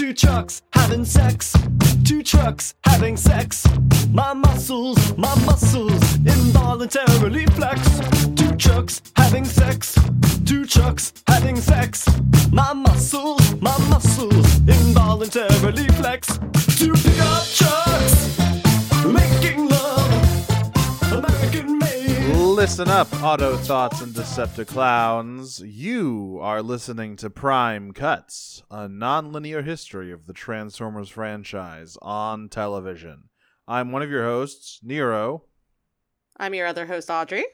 Two trucks having sex. Two trucks having sex. My muscles, my muscles involuntarily flex. Two trucks having sex. Two trucks having sex. My muscles, my muscles involuntarily flex. Two pickup trucks Listen up, Auto Thoughts and Decepticlowns. You are listening to Prime Cuts, a non-linear history of the Transformers franchise on television. I'm one of your hosts, Nero, I'm your other host, Audrey.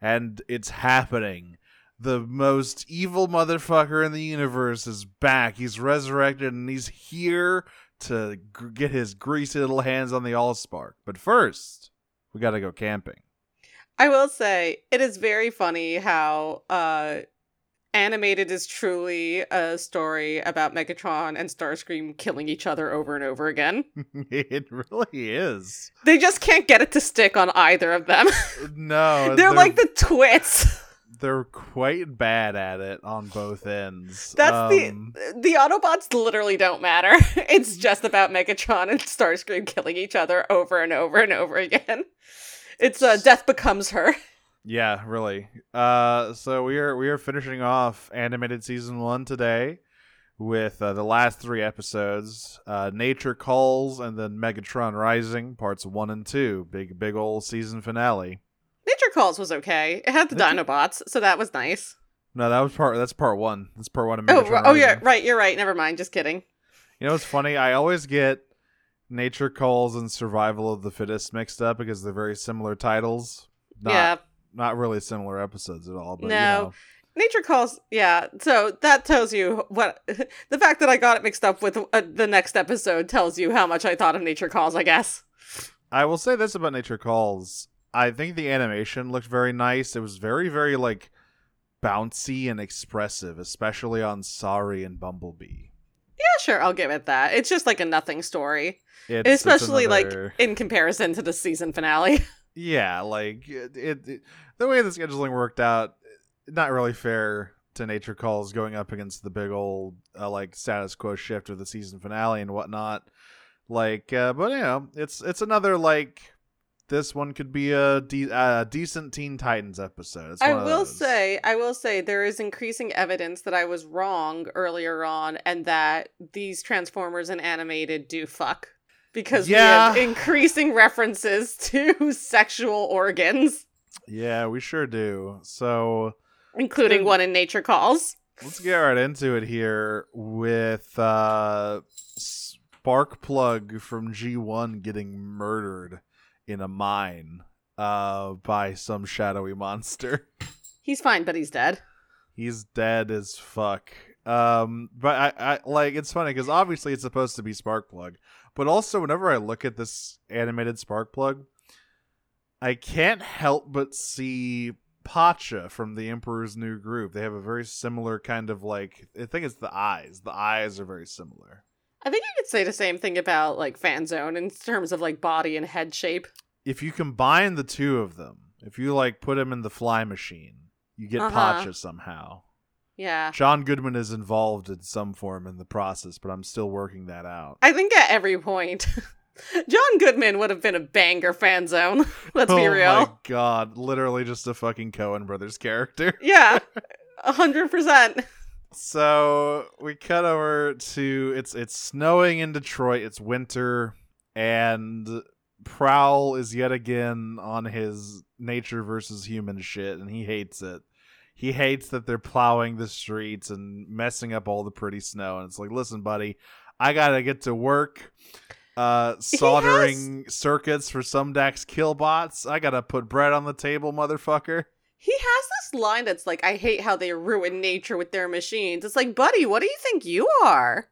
and it's happening. The most evil motherfucker in the universe is back. He's resurrected and he's here to g- get his greasy little hands on the Allspark. But first, we gotta go camping. I will say it is very funny how uh animated is truly a story about Megatron and Starscream killing each other over and over again. it really is. They just can't get it to stick on either of them. No, they're, like the twits. they're quite bad at it on both ends. That's Um, the the Autobots literally don't matter. It's just about Megatron and Starscream killing each other over and over and over again. It's uh, death becomes her. yeah, really. Uh, so we are we are finishing off animated season one today with uh, the last three episodes: uh, Nature Calls and then Megatron Rising, parts one and two. Big big old season finale. Nature Calls was okay. It had the Nature- Dinobots, so that was nice. No, that was part. That's part one. That's part one of Oh, Megatron oh yeah, right. You're right. Never mind. Just kidding. You know what's funny? I always get Nature Calls and Survival of the Fittest mixed up because they're very similar titles. Not, yeah, Not really similar episodes at all, but No. you know. Nature Calls. Yeah, so that tells you what the fact that I got it mixed up with uh, the next episode tells you how much I thought of Nature Calls. I guess. I will say this about Nature Calls. I think the animation looked very nice. It was very, very like bouncy and expressive, especially on Sari and Bumblebee. Yeah, sure. I'll give it that. It's just like a nothing story, It's, it's especially another- like in comparison to the season finale. Yeah, like it, it, it- the way the scheduling worked out, not really fair to Nature Calls going up against the big old uh, like status quo shift of the season finale and whatnot. Like, uh, but you know, it's it's another like this one could be a de- uh, decent Teen Titans episode. It's I will say, I will say, there is increasing evidence that I was wrong earlier on, and that these Transformers and animated do fuck because Yeah. we have increasing references to sexual organs, yeah, we sure do. So including Good. one in Nature Calls. Let's get right into it here with uh Sparkplug from G1 getting murdered in a mine uh by some shadowy monster. He's fine, but he's dead. He's dead as fuck. Um but I, I like it's funny cuz obviously it's supposed to be Sparkplug, but also whenever I look at this animated Sparkplug, I can't help but see Pacha from the Emperor's New Groove. They have a very similar kind of like I think it's the eyes. The eyes are very similar. I think you could say the same thing about like Fanzone in terms of like body and head shape. If you combine the two of them, if you like put them in the fly machine, you get Uh-huh. Pacha somehow. Yeah. John Goodman is involved in some form in the process, but I'm still working that out. I think at every point, John Goodman would have been a banger Fanzone. Let's be real. oh my god, literally just a fucking Coen brothers character. Yeah, a hundred percent. So we cut over to it's it's snowing in Detroit. It's winter, and Prowl is yet again on his nature versus human shit, and he hates it. He hates that they're plowing the streets and messing up all the pretty snow. And it's like, listen, buddy, I gotta get to work. Uh, soldering circuits for some Dax killbots. I gotta put bread on the table, motherfucker. He has this line that's like, "I hate how they ruin nature with their machines." It's like, buddy, what do you think you are?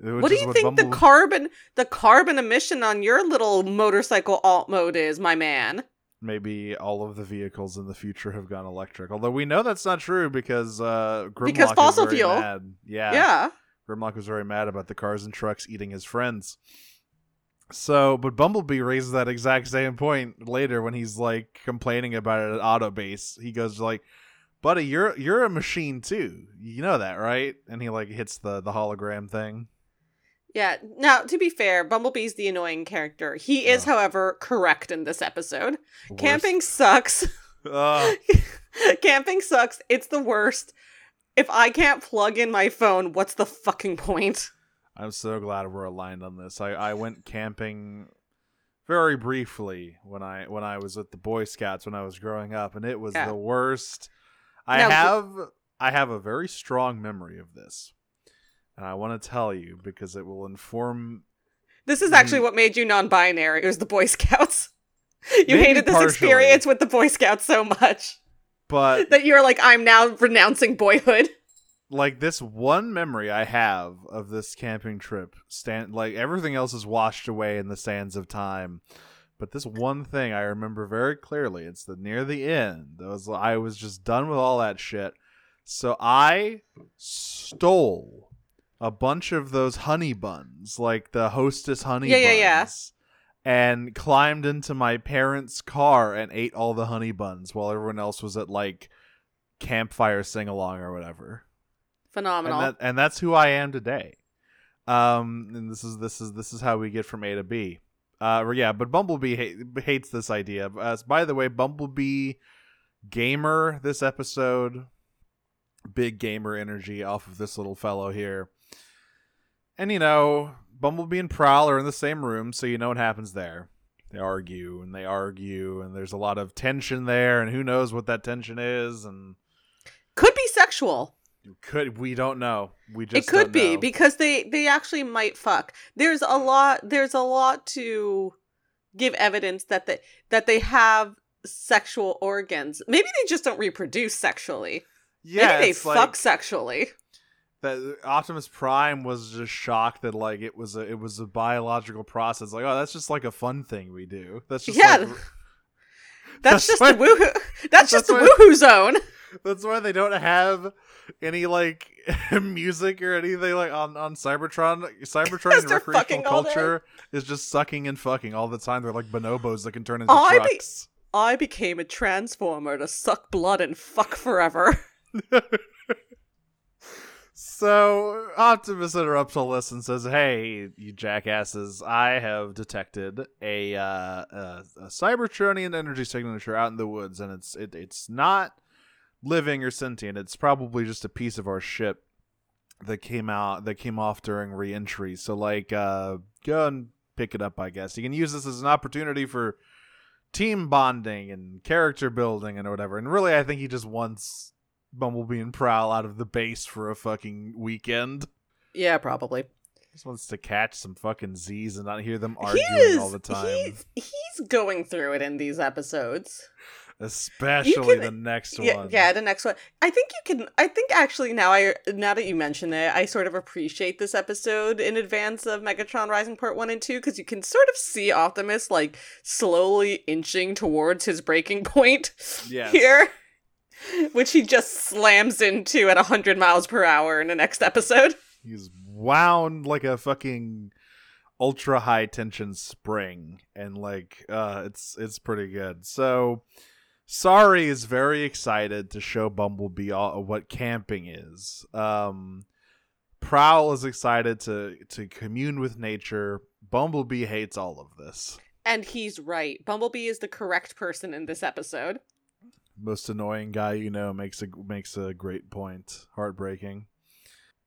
Which what do you think Bumble- the carbon the carbon emission on your little motorcycle alt mode is, my man? maybe all of the vehicles in the future have gone electric. Although we know that's not true because uh, Grimlock Because is fossil very fuel. Mad. Yeah, Yeah. Grimlock was very mad about the cars and trucks eating his friends. So, but Bumblebee raises that exact same point later when he's like complaining about it at Auto Base. He goes like, "Buddy, you're you're a machine too. You know that, right?" And he like hits the the hologram thing. Yeah. Now, to be fair, Bumblebee's the annoying character. He is, however, correct in this episode. Worst. Camping sucks. Ugh. Camping sucks. It's the worst. If I can't plug in my phone, what's the fucking point? I'm so glad we're aligned on this. I, I went camping very briefly when I when I was with the Boy Scouts when I was growing up, and it was Yeah. the worst. I have I have a very strong memory of this, and I want to tell you because it will inform. This is actually Mm. what made you non binary. It was the Boy Scouts. You Maybe hated this partially. experience with the Boy Scouts so much But that you're like, I'm now renouncing boyhood. Like this one memory I have of this camping trip, stand like everything else is washed away in the sands of time. But this one thing I remember very clearly. It's the near the end. I was I was just done with all that shit. So I stole a bunch of those honey buns, like the hostess honey Yeah, buns. yeah, yeah. And climbed into my parents' car and ate all the honey buns while everyone else was at like campfire sing along or whatever Phenomenal. and that and that's who I am today. Um, and this is this is this is how we get from A to B. Uh, yeah, but Bumblebee ha- hates this idea. Uh, by the way, Bumblebee gamer this episode, big gamer energy off of this little fellow here. And you know, Bumblebee and Prowl are in the same room, so you know what happens there. They argue and they argue, and there's a lot of tension there, and who knows what that tension is, and could be sexual. Could we don't know. We just it could be know. because they they actually might fuck. There's a hmm. lot. There's a lot to give evidence that they that they have sexual organs. Maybe they just don't reproduce sexually. yeah, Maybe they fuck like sexually. that uh, Optimus Prime was just shocked that like it was a it was a biological process. Like, oh, that's just like a fun thing we do. That's just Yeah. like, That's, That's just why- the woohoo. That's just that's the why- woohoo zone. that's why they don't have any like music or anything like on on Cybertron. Cybertron and recreational fucking all day. culture is just sucking and fucking all the time. They're like bonobos that can turn into I be- trucks. I became a transformer to suck blood and fuck forever. So Optimus interrupts all this and says, "Hey, you jackasses! I have detected a uh, a, a Cybertronian energy signature out in the woods, and it's it, it's not living or sentient. It's probably just a piece of our ship that came out that came off during reentry. So like, uh, go and pick it up. I guess you can use this as an opportunity for." Team bonding and character building and whatever. And really, I think he just wants Bumblebee and Prowl out of the base for a fucking weekend. yeah, probably. Just wants to catch some fucking Z's and not hear them He arguing is. all the time. He's, he's going through it in these episodes. Especially can- the next Yeah, one. yeah, the next one. I think you can. I think actually now I now that you mention it, I sort of appreciate this episode in advance of Megatron Rising Part One and Two because you can sort of see Optimus like slowly inching towards his breaking point Yes. here, which he just slams into at hundred miles per hour in the next episode. He's wound like a fucking ultra high tension spring and like uh it's it's pretty good. So Sari is very excited to show Bumblebee all, what camping is. Um Prowl is excited to to commune with nature. Bumblebee hates all of this. And he's right. Bumblebee is the correct person in this episode. most annoying guy you know makes a makes a great point. Heartbreaking.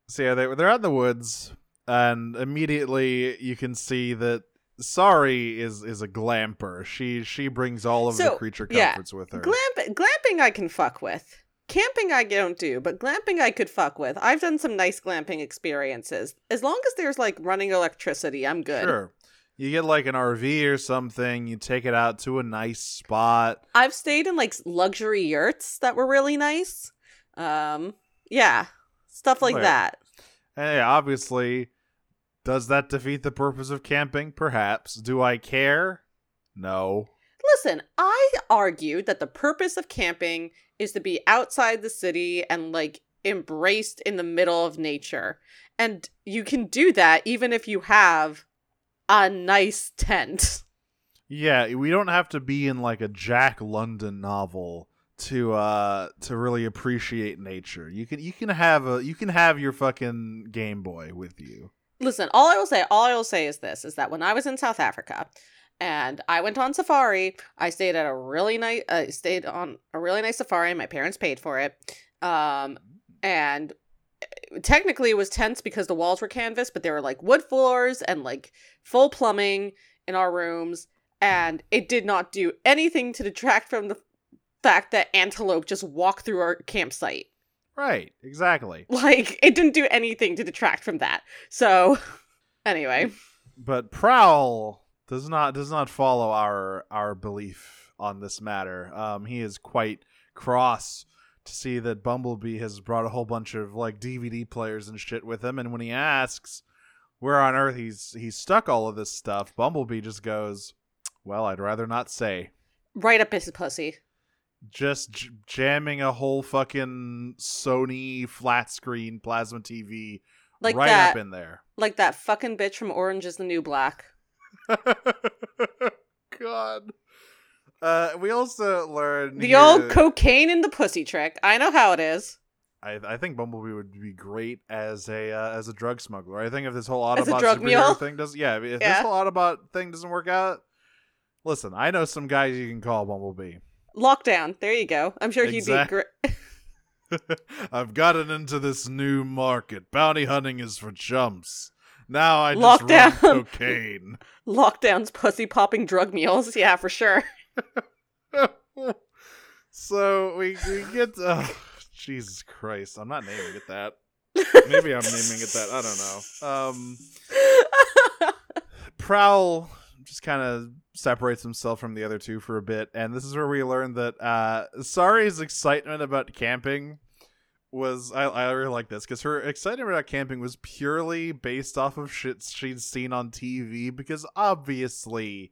So yeah, they they're out in the woods, and immediately you can see that Sari is is a glamper. She she brings all of the So, creature yeah, comforts with her. Glamp- glamping I can fuck with. Camping I don't do, but glamping I could fuck with. I've done some nice glamping experiences. As long as there's like running electricity, I'm good. Sure. You get like an RV or something, you take it out to a nice spot. I've stayed in like luxury yurts that were really nice. Um, yeah, stuff like Right. that. Yeah, obviously, does that defeat the purpose of camping? Perhaps. Do I care? No. Listen, I argued that the purpose of camping is to be outside the city and like embraced in the middle of nature. And you can do that even if you have a nice tent. Yeah, we don't have to be in like a Jack London novel to uh to really appreciate nature. You can you can have a you can have your fucking Game Boy with you. Listen, all I will say, all I will say is this: is that when I was in South Africa, and I went on safari, I stayed at a really nice, I uh, stayed on a really nice safari. My parents paid for it, um, and eh, technically it was tents because the walls were canvas, but they were like wood floors and like full plumbing in our rooms, and it did not do anything to detract from the fact that antelope just walked through our campsite. Right, exactly. Like it didn't do anything to detract from that. So anyway. But Prowl does not does not follow our our belief on this matter. Um he is quite cross to see that Bumblebee has brought a whole bunch of like DVD players and shit with him and when he asks where on earth he's he's stuck all of this stuff, Bumblebee just goes, "Well, I'd rather not say." Right up his pussy just j- jamming a whole fucking Sony flat screen plasma TV like right that, up in there. Like that fucking bitch from Orange is the New Black. God. Uh, we also learned the here- old cocaine in the pussy trick. I know how it is. I, I think Bumblebee would be great as a uh, as a drug smuggler. I think if this whole Autobot superhero mule? thing does, yeah, if this whole Autobot thing doesn't work out, listen, I know some guys you can call Bumblebee. Lockdown. There you go. I'm sure he'd be great. I've gotten into this new market. Bounty hunting is for chumps. Now I just run cocaine. Lockdown's pussy popping drug mules. Yeah, for sure. so we we get oh, Jesus Christ. I'm not naming it that. Maybe I'm naming it that. I don't know. Um Prowl just kind of separates himself from the other two for a bit, and this is where we learn that uh Sari's excitement about camping was I, I really like this because her excitement about camping was purely based off of shit she'd seen on TV because obviously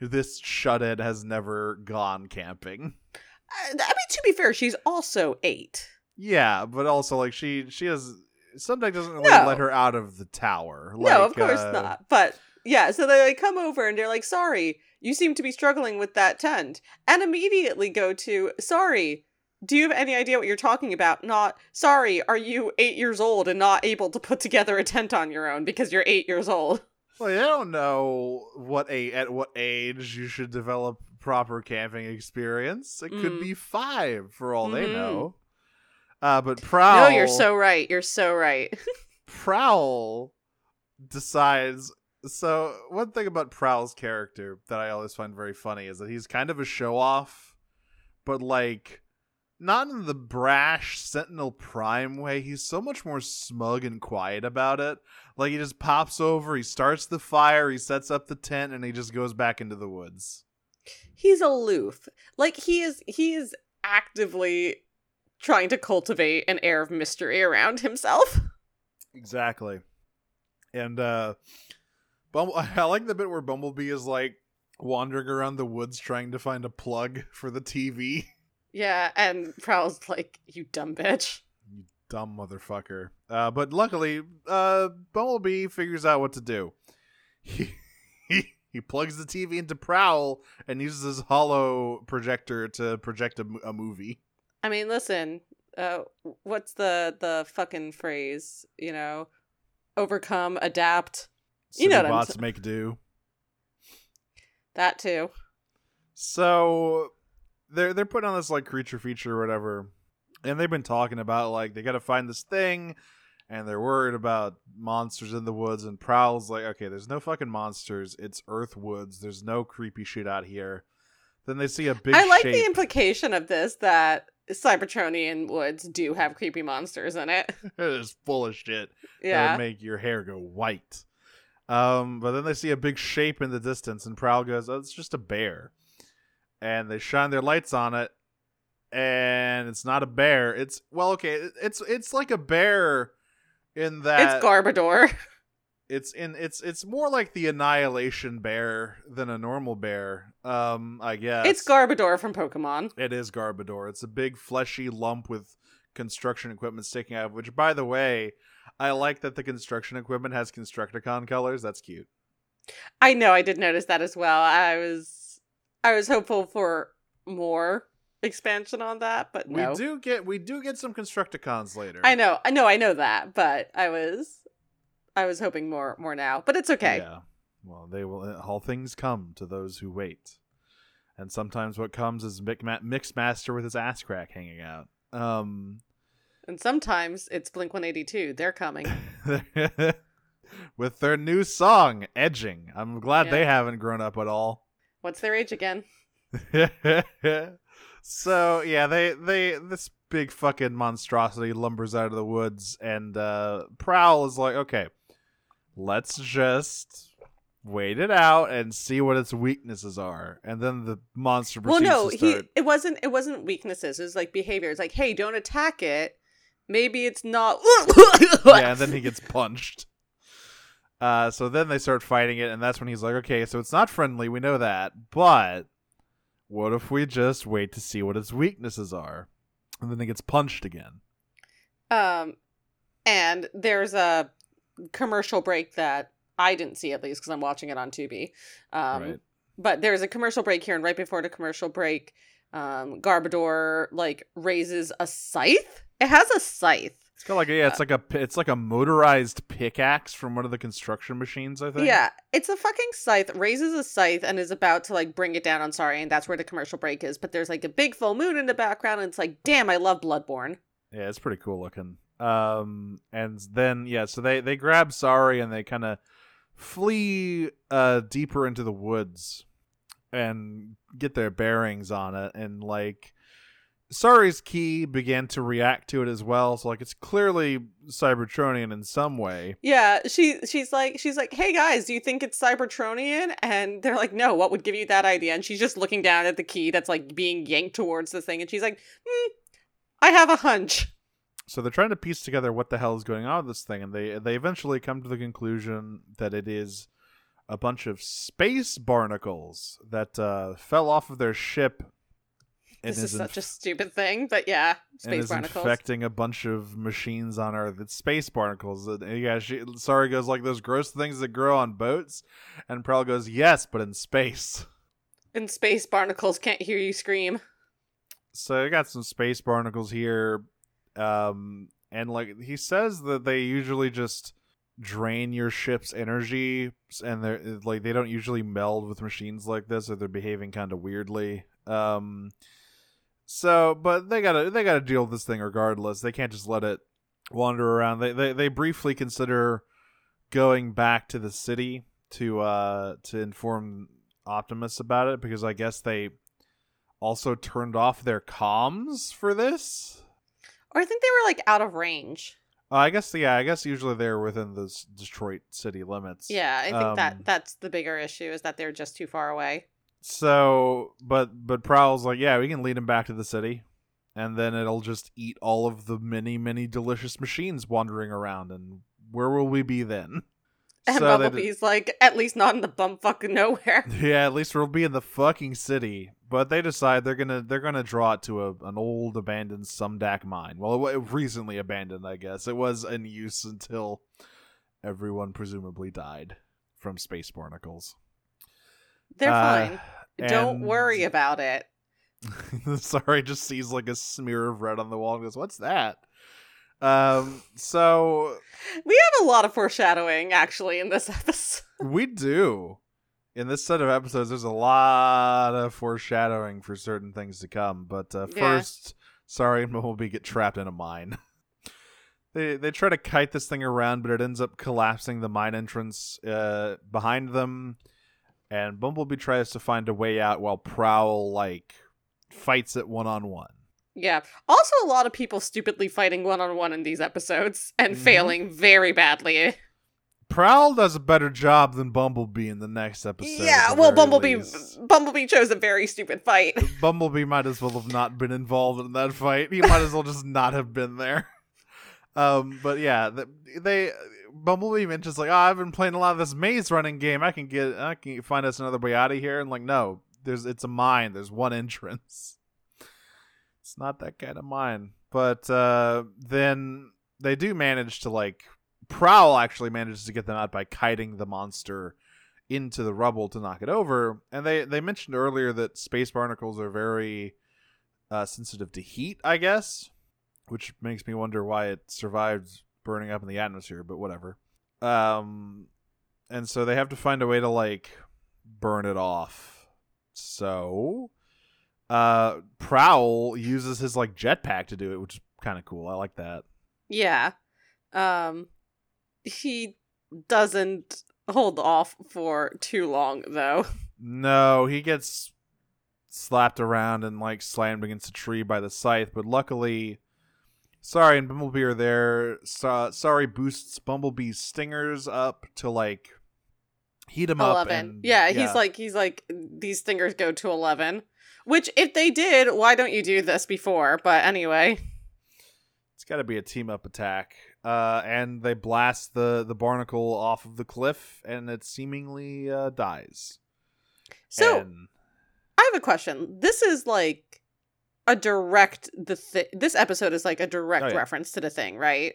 this shut-in has never gone camping. I mean, to be fair, she's also eight. Yeah, but also like she she has something doesn't really No. let her out of the tower. no, of course uh, not. But yeah, so they like come over and they're like, "Sari, you seem to be struggling with that tent," and immediately go to, "Sari, do you have any idea what you're talking about?" Not, "Sari, are you eight years old and not able to put together a tent on your own because you're eight years old?" Well, I don't know what a at what age you should develop proper camping experience. It could Mm. be five for all they Mhm. know. Uh, but Prowl. No, you're so right. You're so right. Prowl decides. So one thing about Prowl's character that I always find very funny is that he's kind of a show off, but like not in the brash Sentinel Prime way. He's so much more smug and quiet about it. Like he just pops over, he starts the fire, he sets up the tent, and he just goes back into the woods. He's aloof. Like he is. He is actively trying to cultivate an air of mystery around himself. Exactly. And uh Bumble I like the bit where Bumblebee is like wandering around the woods trying to find a plug for the TV. Yeah, and Prowl's like, "You dumb bitch." You dumb motherfucker. Uh but luckily, uh Bumblebee figures out what to do. He he, he plugs the TV into Prowl and uses his holo projector to project a, a movie. I mean, listen. Uh, what's the the fucking phrase? You know, overcome, adapt. You know City what I'm bots make do. That too. So they're they're putting on this like creature feature or whatever, and they've been talking about like they got to find this thing, and they're worried about monsters in the woods. And Prowl's like, okay, there's no fucking monsters. It's Earth woods. There's no creepy shit out here. Then they see a big. I like shape. the implication of this that Cybertronian woods do have creepy monsters in it. it is full of shit. that Yeah. would make your hair go white. Um, but then they see a big shape in the distance, and Prowl goes, "Oh, it's just a bear." And they shine their lights on it, and it's not a bear. It's well, okay, it's it's like a bear in that it's Garbodor. it's in it's it's more like the Annihilation bear than a normal bear. Um, I guess It's Garbodor from Pokemon. it is Garbodor. It's a big fleshy lump with construction equipment sticking out. Which, by the way, I like that the construction equipment has Constructicon colors. That's cute. I know, I did notice that as well. I was I was hopeful for more expansion on that, but no. We do get we do get some Constructicons later. I know, I know, I know that, but I was I was hoping more more now, but it's okay. Yeah. Well, they will. All things come to those who wait, and sometimes what comes is Mixmaster with his ass crack hanging out. Um, And sometimes it's Blink 182. They're coming. with their new song, "Edging." I'm glad Yeah. they haven't grown up at all. What's their age again? so yeah, they they this big fucking monstrosity lumbers out of the woods, and uh Prowl is like, okay, let's just wait it out and see what its weaknesses are, and then the monster Well, no, he it wasn't it wasn't weaknesses. It was like behavior. It's like, hey, don't attack it. Maybe it's not. yeah, and then he gets punched. Uh, so then they start fighting it, and that's when he's like, okay, so it's not friendly, we know that, but what if we just wait to see what its weaknesses are? And then he gets punched again. Um, and there's a commercial break that I didn't see at least because I'm watching it on Tubi. Um, right. but there's a commercial break here, and right before the commercial break, um, Garbodor like raises a scythe. It has a scythe. It's got like a, yeah, it's like a it's like a motorized pickaxe from one of the construction machines, I think. Yeah, it's a fucking scythe. Raises a scythe and is about to like bring it down on Sari, and that's where the commercial break is. But there's like a big full moon in the background, and it's like, damn, I love Bloodborne. Yeah, it's pretty cool looking. Um, and then yeah, so they they grab Sari and they kind of flee uh deeper into the woods and get their bearings on it and like Sari's key began to react to it as well. So like it's clearly Cybertronian in some way. Yeah, she she's like she's like, hey guys, do you think it's Cybertronian? And they're like, no, what would give you that idea? And she's just looking down at the key that's like being yanked towards the thing, and she's like, hmm, I have a hunch. So they're trying to piece together what the hell is going on with this thing, and they they eventually come to the conclusion that it is a bunch of space barnacles that uh, fell off of their ship. and This is such a stupid thing, but yeah, and space is barnacles. infecting a bunch of machines on Earth. It's space barnacles. And, yeah, she, Sari goes like those gross things that grow on boats, and Prowl goes yes, but in space. In space barnacles can't hear you scream. So I got some space barnacles here, um, and like he says that they usually just drain your ship's energy, and they're like they don't usually meld with machines like this, or they're behaving kind of weirdly. Um, so, but they gotta they gotta deal with this thing regardless. They can't just let it wander around. They they they briefly consider going back to the city to uh to inform Optimus about it because I guess they also turned off their comms for this. Or I think they were like out of range. Uh, I guess yeah, I guess usually they're within the Detroit city limits. Yeah, I think Um, that that's the bigger issue is that they're just too far away. So, but but Prowl's like, yeah, we can lead him back to the city, and then it'll just eat all of the many many delicious machines wandering around, and where will we be then? And So d- Bumblebee's like, at least not in the bumfuck nowhere. Yeah, at least we'll be in the fucking city. But they decide they're gonna they're gonna draw it to a an old abandoned Sumdac mine. Well, it, wa- recently abandoned, I guess. It was in use until everyone presumably died from space barnacles. They're Uh, fine. Don't and- worry about it. Sorry, just sees like a smear of red on the wall and goes, "What's that?" Um, so We have a lot of foreshadowing actually in this episode. we do. In this set of episodes, there's a lot of foreshadowing for certain things to come. But uh, Yeah. first, Sari, Bumblebee get trapped in a mine. they they try to kite this thing around, but it ends up collapsing the mine entrance uh, behind them. And Bumblebee tries to find a way out while Prowl like fights it one on one. Yeah. Also, a lot of people stupidly fighting one on one in these episodes and Mhm. failing very badly. Prowl does a better job than Bumblebee in the next episode. yeah. Well, Bumblebee least. Bumblebee chose a very stupid fight. Bumblebee might as well have not been involved in that fight. He might as well just not have been there. Um, but yeah, the, they Bumblebee mentions like, "Oh, I've been playing a lot of this maze running game. I can get, I can find us another way out of here." And like, no, there's it's a mine. There's one entrance. It's not that kind of mine. But uh, then they do manage to like Prowl actually manages to get them out by kiting the monster into the rubble to knock it over. And they they mentioned earlier that space barnacles are very uh, sensitive to heat, I guess, which makes me wonder why it survived burning up in the atmosphere. But whatever. Um, and so they have to find a way to like burn it off. So, uh, Prowl uses his like jetpack to do it, which is kind of cool. I like that. Yeah. Um he doesn't hold off for too long though. No, he gets slapped around and like slammed against a tree by the scythe, but luckily, Sari and Bumblebee are there. So, Sari boosts Bumblebee's stingers up to like heat him up. 11. And, yeah, he's like he's like these stingers go to 11. Which if they did, why don't you do this before? But anyway. It's got to be a team up attack. Uh, and they blast the the barnacle off of the cliff, and it seemingly uh, dies. So And- I have a question. This is like a direct the thi- this episode is like a direct Oh, yeah. reference to the thing, right?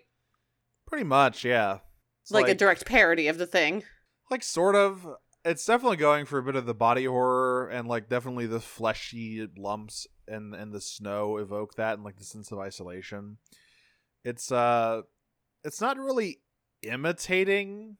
pretty much, yeah. It's like, a direct parody of the thing. like sort of. It's definitely going for a bit of the body horror and like definitely the fleshy lumps and and the snow evoke that and like the sense of isolation. It's uh, it's not really imitating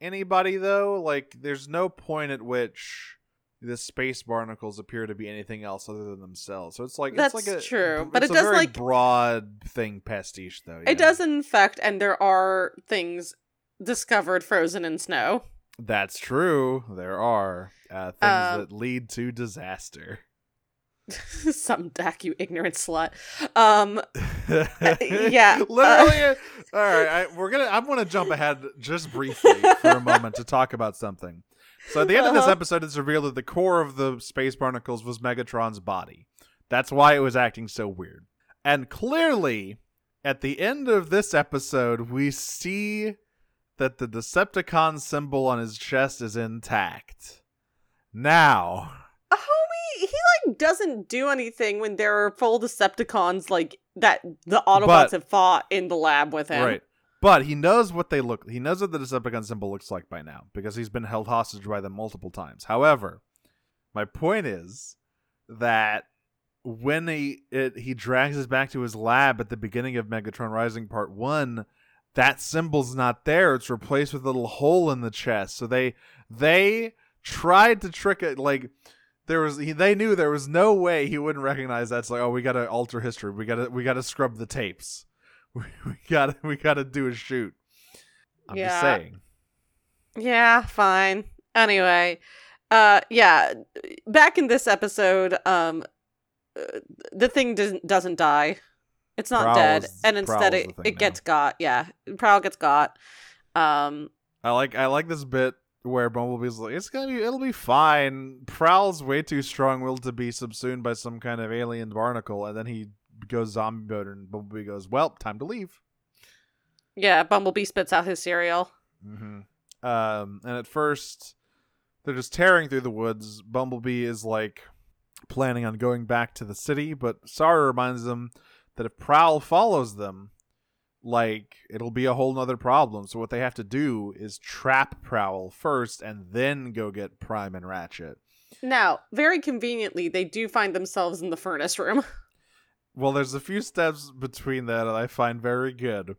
anybody though. Like, there's no point at which the space barnacles appear to be anything else other than themselves. So it's like That's it's like a true, but it's it a does, very like- broad thing pastiche though. It does infect and there are things discovered frozen in snow. That's true. There are uh, things Um, that lead to disaster. Sumdac, you ignorant slut. Um yeah, literally. uh, all right, I, we're gonna. I'm gonna jump ahead just briefly for a moment to talk about something. So at the end of this Uh-huh. episode, it's revealed that the core of the space barnacles was Megatron's body. That's why it was acting so weird. And clearly, at the end of this episode, we see that the Decepticon symbol on his chest is intact. Now, a homie, he like doesn't do anything when there are full Decepticons like that the Autobots But- have fought in the lab with him. Right. But he knows what they look he knows what the Decepticon symbol looks like by now, because he's been held hostage by them multiple times. However, my point is that when he it, he drags us back to his lab at the beginning of Megatron Rising Part One, that symbol's not there. It's replaced with a little hole in the chest. So they they tried to trick it like there was he, they knew there was no way he wouldn't recognize that's like oh we gotta alter history we gotta we gotta scrub the tapes we, we gotta we gotta do a shoot i'm just Yeah. saying Yeah, fine. Anyway, uh yeah, back in this episode, um uh, the thing doesn't doesn't die. It's not Prowl dead is- and instead Prowl is it, the thing it now. gets got. Yeah. Prowl gets got. Um i like i like this bit where bumblebee's like it's gonna be it'll be fine prowl's way too strong-willed to be subsumed by some kind of alien barnacle and then he goes zombie mode and bumblebee goes well time to leave yeah, Bumblebee spits out his cereal. hmm Um, and at first, they're just tearing through the woods. Bumblebee is like planning on going back to the city, but Sari reminds them that if Prowl follows them, like it'll be a whole nother problem. So what they have to do is trap Prowl first, and then go get Prime and Ratchet. Now, very conveniently, they do find themselves in the furnace room. Well, there's a few steps between that that I find very good.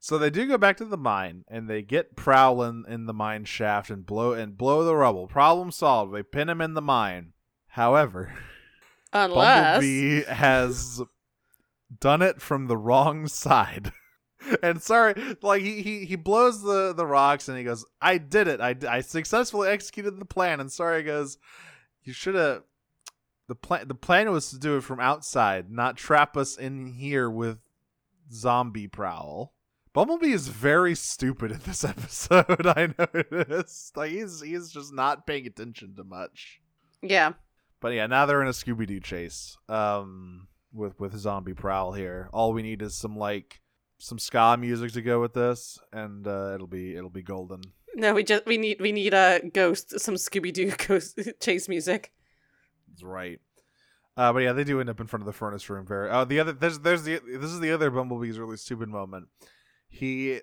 So they do go back to the mine and they get Prowl in, in the mine shaft and blow and blow the rubble. Problem solved. They pin him in the mine. However, Unless Bumblebee has done it from the wrong side. and Sari, like he, he he blows the the rocks and he goes, "I did it. I I successfully executed the plan." And Sari goes, "You should have the plan the plan was to do it from outside, not trap us in here with zombie prowl." Bumblebee is very stupid in this episode. I know it is. Like he's he's just not paying attention to much. Yeah. But yeah, now they're in a Scooby Doo chase. Um, with with zombie prowl here. All we need is some like some ska music to go with this, and uh, it'll be it'll be golden. No, we just we need we need a ghost some Scooby Doo ghost chase music. That's right. Uh, but yeah, they do end up in front of the furnace room. Very. Oh, the other there's there's the this is the other Bumblebee's really stupid moment. He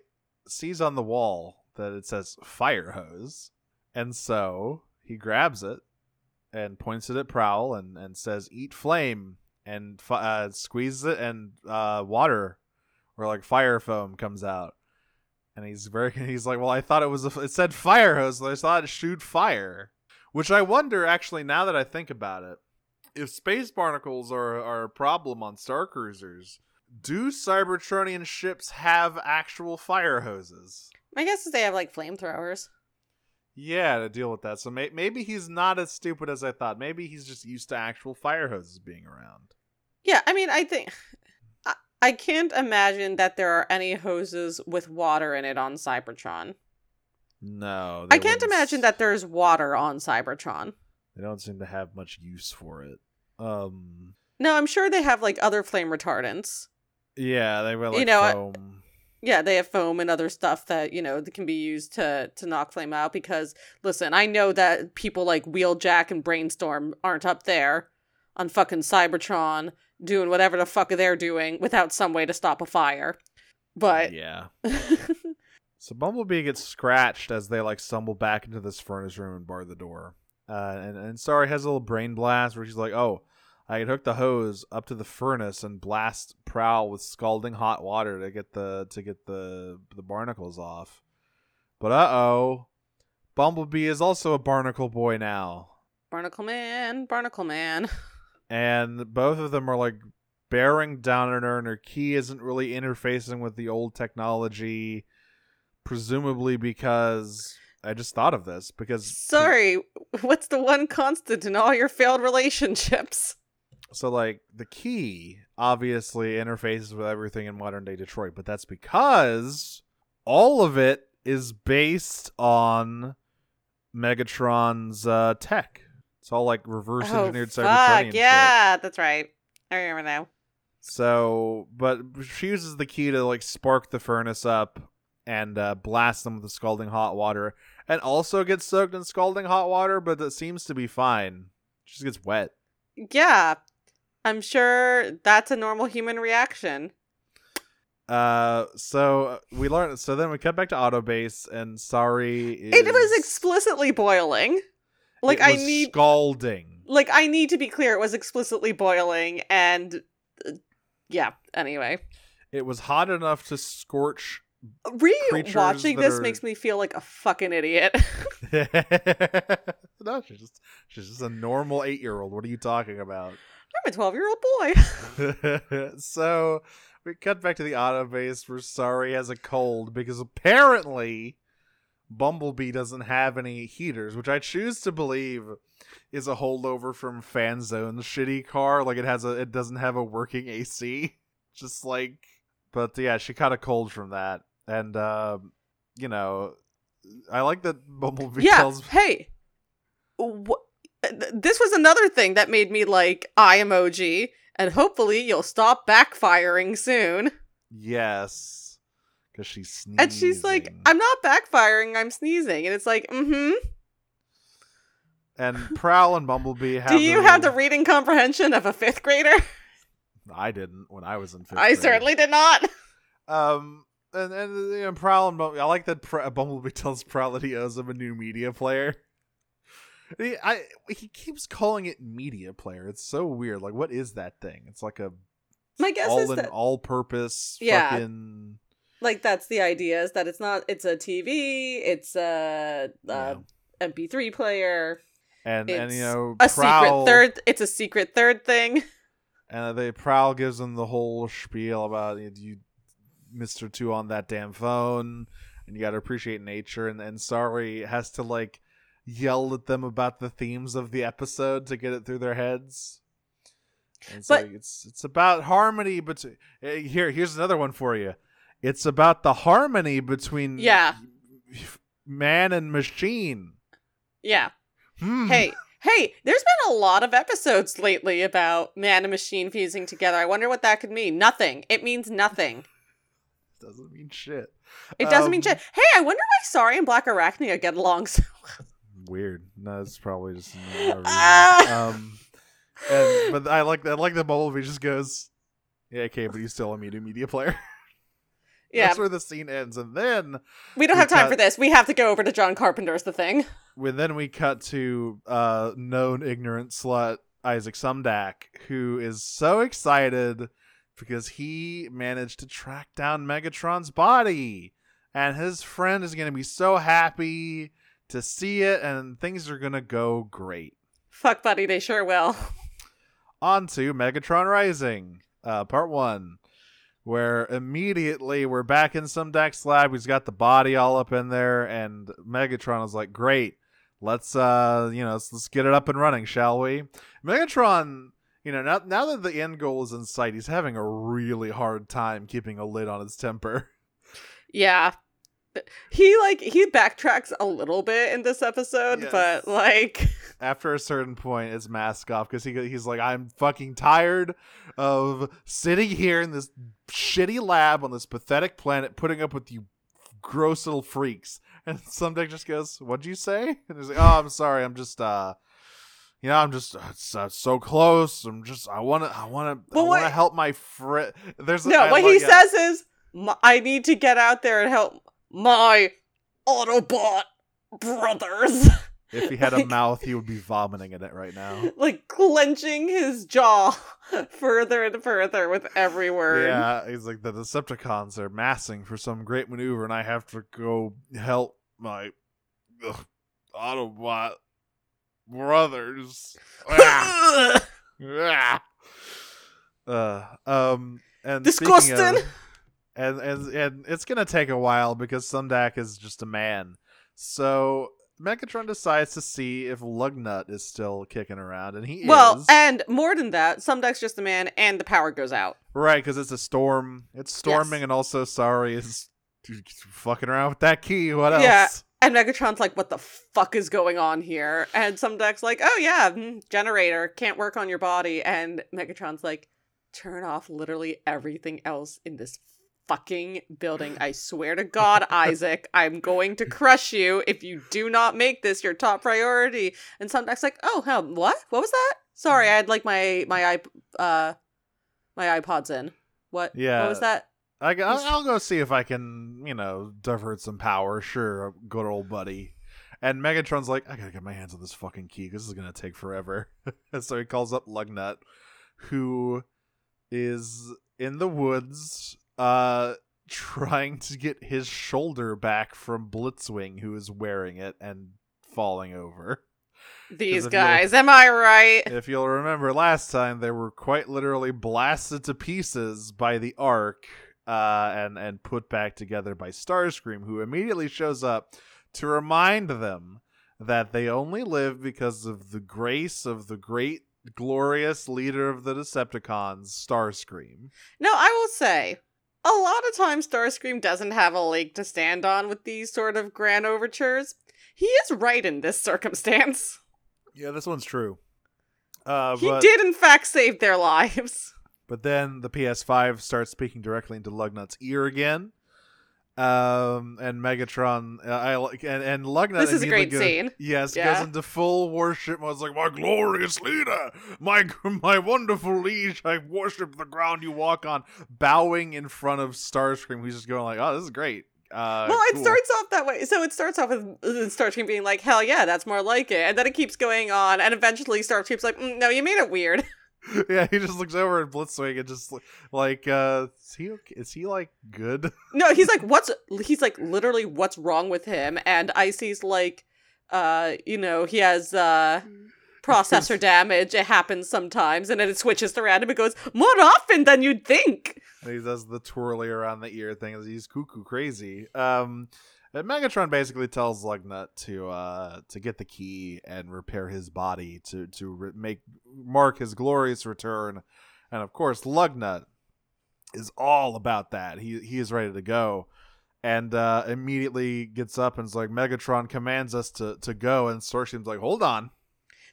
sees on the wall that it says fire hose, and so he grabs it and points it at Prowl and and says "Eat flame," and uh, squeezes it, and uh, water or like fire foam comes out. and he's very he's like, well, I thought it was a, it said fire hose, so I thought it shoot fire. Which I wonder, actually, now that I think about it, if space barnacles are are a problem on star cruisers, do Cybertronian ships have actual fire hoses? My guess is they have like flamethrowers. Yeah, to deal with that. So may- maybe he's not as stupid as I thought. Maybe he's just used to actual fire hoses being around. Yeah, I mean, I think I, I can't imagine that there are any hoses with water in it on Cybertron. No, I can't imagine s- that there's water on Cybertron. They don't seem to have much use for it. Um, No, I'm sure they have like other flame retardants. yeah, they were like You know, foam. Yeah, they have foam and other stuff that, you know, that can be used to to knock flame out because listen, I know that people like Wheeljack and Brainstorm aren't up there on fucking Cybertron doing whatever the fuck they're doing without some way to stop a fire. But yeah. So Bumblebee gets scratched as they like stumble back into this furnace room and bar the door. Uh, and and Sari has a little brain blast where she's like, "Oh, I can hook the hose up to the furnace and blast Prowl with scalding hot water to get the to get the the barnacles off." But uh oh, Bumblebee is also a barnacle boy now, Barnacle Man, Barnacle Man. and both of them are like bearing down on her, and her key isn't really interfacing with the old technology, presumably because I just thought of this because Sari, what's the one constant in all your failed relationships? So like the key obviously interfaces with everything in modern day Detroit, but that's because all of it is based on Megatron's uh, tech. It's all like reverse engineered oh, Cybertronian fuck, shit. yeah, that's right. I remember now. So, but she uses the key to like spark the furnace up and uh, blast them with the scalding hot water, and also gets soaked in scalding hot water, but that seems to be fine. She just gets wet. Yeah, I'm sure that's a normal human reaction. Uh, so we learned. So then we cut back to Autobase, and Sari, is, It was explicitly boiling. Like it I need, scalding. like I need to be clear. It was explicitly boiling, and uh, yeah. Anyway, It was hot enough to scorch. re-watching this are- makes me feel like a fucking idiot. no, she's just she's just a normal eight year old. What are you talking about? I'm a 12 year old boy. so we cut back to the auto base where Sari has a cold because apparently Bumblebee doesn't have any heaters, which I choose to believe is a holdover from Fanzone's shitty car. Like it has a it doesn't have a working AC. Just like but yeah, she caught a cold from that. And um, you know, I like that Bumblebee yeah. tells Hey, wh- th- this was another thing that made me like eye emoji, and hopefully you'll stop backfiring soon. yes. Because she's sneezing. And she's like, I'm not backfiring, I'm sneezing. And it's like, mm hmm. and Prowl and Bumblebee have. Do you have the reading comprehension of a fifth grader? I didn't when I was in fifth. I grade. certainly did not. Um, and and you know, Prowl and Bumblebee. I like that Pr- Bumblebee tells Prowl that he owes him a new media player. He, I he keeps calling it media player. It's so weird. Like, what is that thing? It's like a My guess all is in that all purpose. Yeah. Fucking, like that's the idea is that it's not it's a TV, it's a, yeah. MP3 player, And and you know, a Prowl, secret third it's a secret third thing. And uh, they Prowl gives them the whole spiel about you, you Mister Two on that damn phone, and you got to appreciate nature. And and Sari has to like yell at them about the themes of the episode to get it through their heads. And But- like it's it's about harmony, but here here's another one for you. It's about the harmony between Yeah. man and machine. Yeah. Hmm. Hey, hey, there's been a lot of episodes lately about man and machine fusing together. I wonder what that could mean. Nothing. It means nothing. It doesn't mean shit. It doesn't mean Um, shit. Hey, I wonder why Sari and Blackarachnia get along so weird. No, it's probably just. Ah. um, and, but I like I like that Bumblebee just goes, yeah, okay, but he's still a media media player. Yeah, That's where the scene ends, and then we don't we have time cut- for this. We have to go over to John Carpenter's The Thing. when then we cut to uh known ignorant slut Isaac Sumdac, who is so excited because he managed to track down Megatron's body. and his friend is going to be so happy to see it, and things are to go great. Fuck, buddy, they sure will. On to Megatron Rising, uh, part one, where immediately we're back in Sumdac's lab. He's got the body all up in there, and Megatron is like, "Great, let's uh, you know, let's, let's get it up and running, shall we?" Megatron, you know, now now that the end goal is in sight, he's having a really hard time keeping a lid on his temper. Yeah. He like he backtracks a little bit in this episode, Yes. but like after a certain point, it's mask off because he he's like, I'm fucking tired of sitting here in this shitty lab on this pathetic planet, putting up with you gross little freaks. And Sumdac just goes, "What'd you say?" And he's like, "Oh, I'm sorry. I'm just uh." You know, I'm just it's, uh, so close. I'm just, I want to, I want to, I want to help my friend. There's no, I what he yeah. says is I need to get out there and help my Autobot brothers. If he had a mouth, he would be vomiting in it right now. like clenching his jaw further and further with every word. Yeah, he's like the Decepticons are massing for some great maneuver, and I have to go help my ugh, Autobot brothers. Ah, ah. uh, um, and Disgusting. And and and it's gonna take a while because Sumdac is just a man. So Megatron decides to see if Lugnut is still kicking around, and he well, is. and more than that, Sumdac's just a man and the power goes out. Right, because it's a storm. It's storming, Yes. and also Sari is fucking around with that key. What else? Yeah. And Megatron's like, what the fuck is going on here? And Sumdac's like, oh yeah, mm, generator, can't work on your body. And Megatron's like, turn off literally everything else in this fucking building. I swear to God, Isaac, I'm going to crush you if you do not make this your top priority. And Sumdac's like, oh hell, what? What was that? Sorry, I had like my my iP- uh my iPods in. What? Yeah. What was that? I, I'll go see if I can, you know, divert some power. Sure, good old buddy. And Megatron's like, I gotta get my hands on this fucking key because this is gonna take forever. and so he calls up Lugnut, who is in the woods, uh, trying to get his shoulder back from Blitzwing, who is wearing it and falling over. These guys, am I right? if you'll remember last time, they were quite literally blasted to pieces by the Ark uh, and and put back together by Starscream, who immediately shows up to remind them that they only live because of the grace of the great, glorious leader of the Decepticons, Starscream. No, I will say, a lot of times Starscream doesn't have a leg to stand on with these sort of grand overtures. He is right in this circumstance. Yeah, this one's true. Uh, He but, did, in fact, save their lives. But then the PS5 starts speaking directly into Lugnut's ear again. Um, and Megatron, uh, I like, and and Lugnut. This is a great goes- scene. Yes, Yeah. goes into full worship. I was like, my glorious leader, my my wonderful liege. I worship the ground you walk on, bowing in front of Starscream. Who's just going like, oh, this is great. Uh, well, it cool. starts off that way. So it starts off with uh, Starscream being like, hell yeah, that's more like it. And then it keeps going on. And eventually Starscream's like, mm, no, you made it weird. yeah, he just looks over at Blitzwing and just like, uh, is he okay? is he like good? No, he's like, what's he's like literally what's wrong with him? And Icy's like, uh, you know, he has uh processor damage. It happens sometimes, and then it switches to random. It goes more often than you'd think. And he does the twirly around the ear thing. He's cuckoo crazy. Um, and Megatron basically tells Lugnut to uh to get the key and repair his body to to re- make mark his glorious return. And of course, Lugnut is all about that. He he is ready to go. And uh, immediately gets up and is like, Megatron commands us to, to go. And Starscream's like, hold on.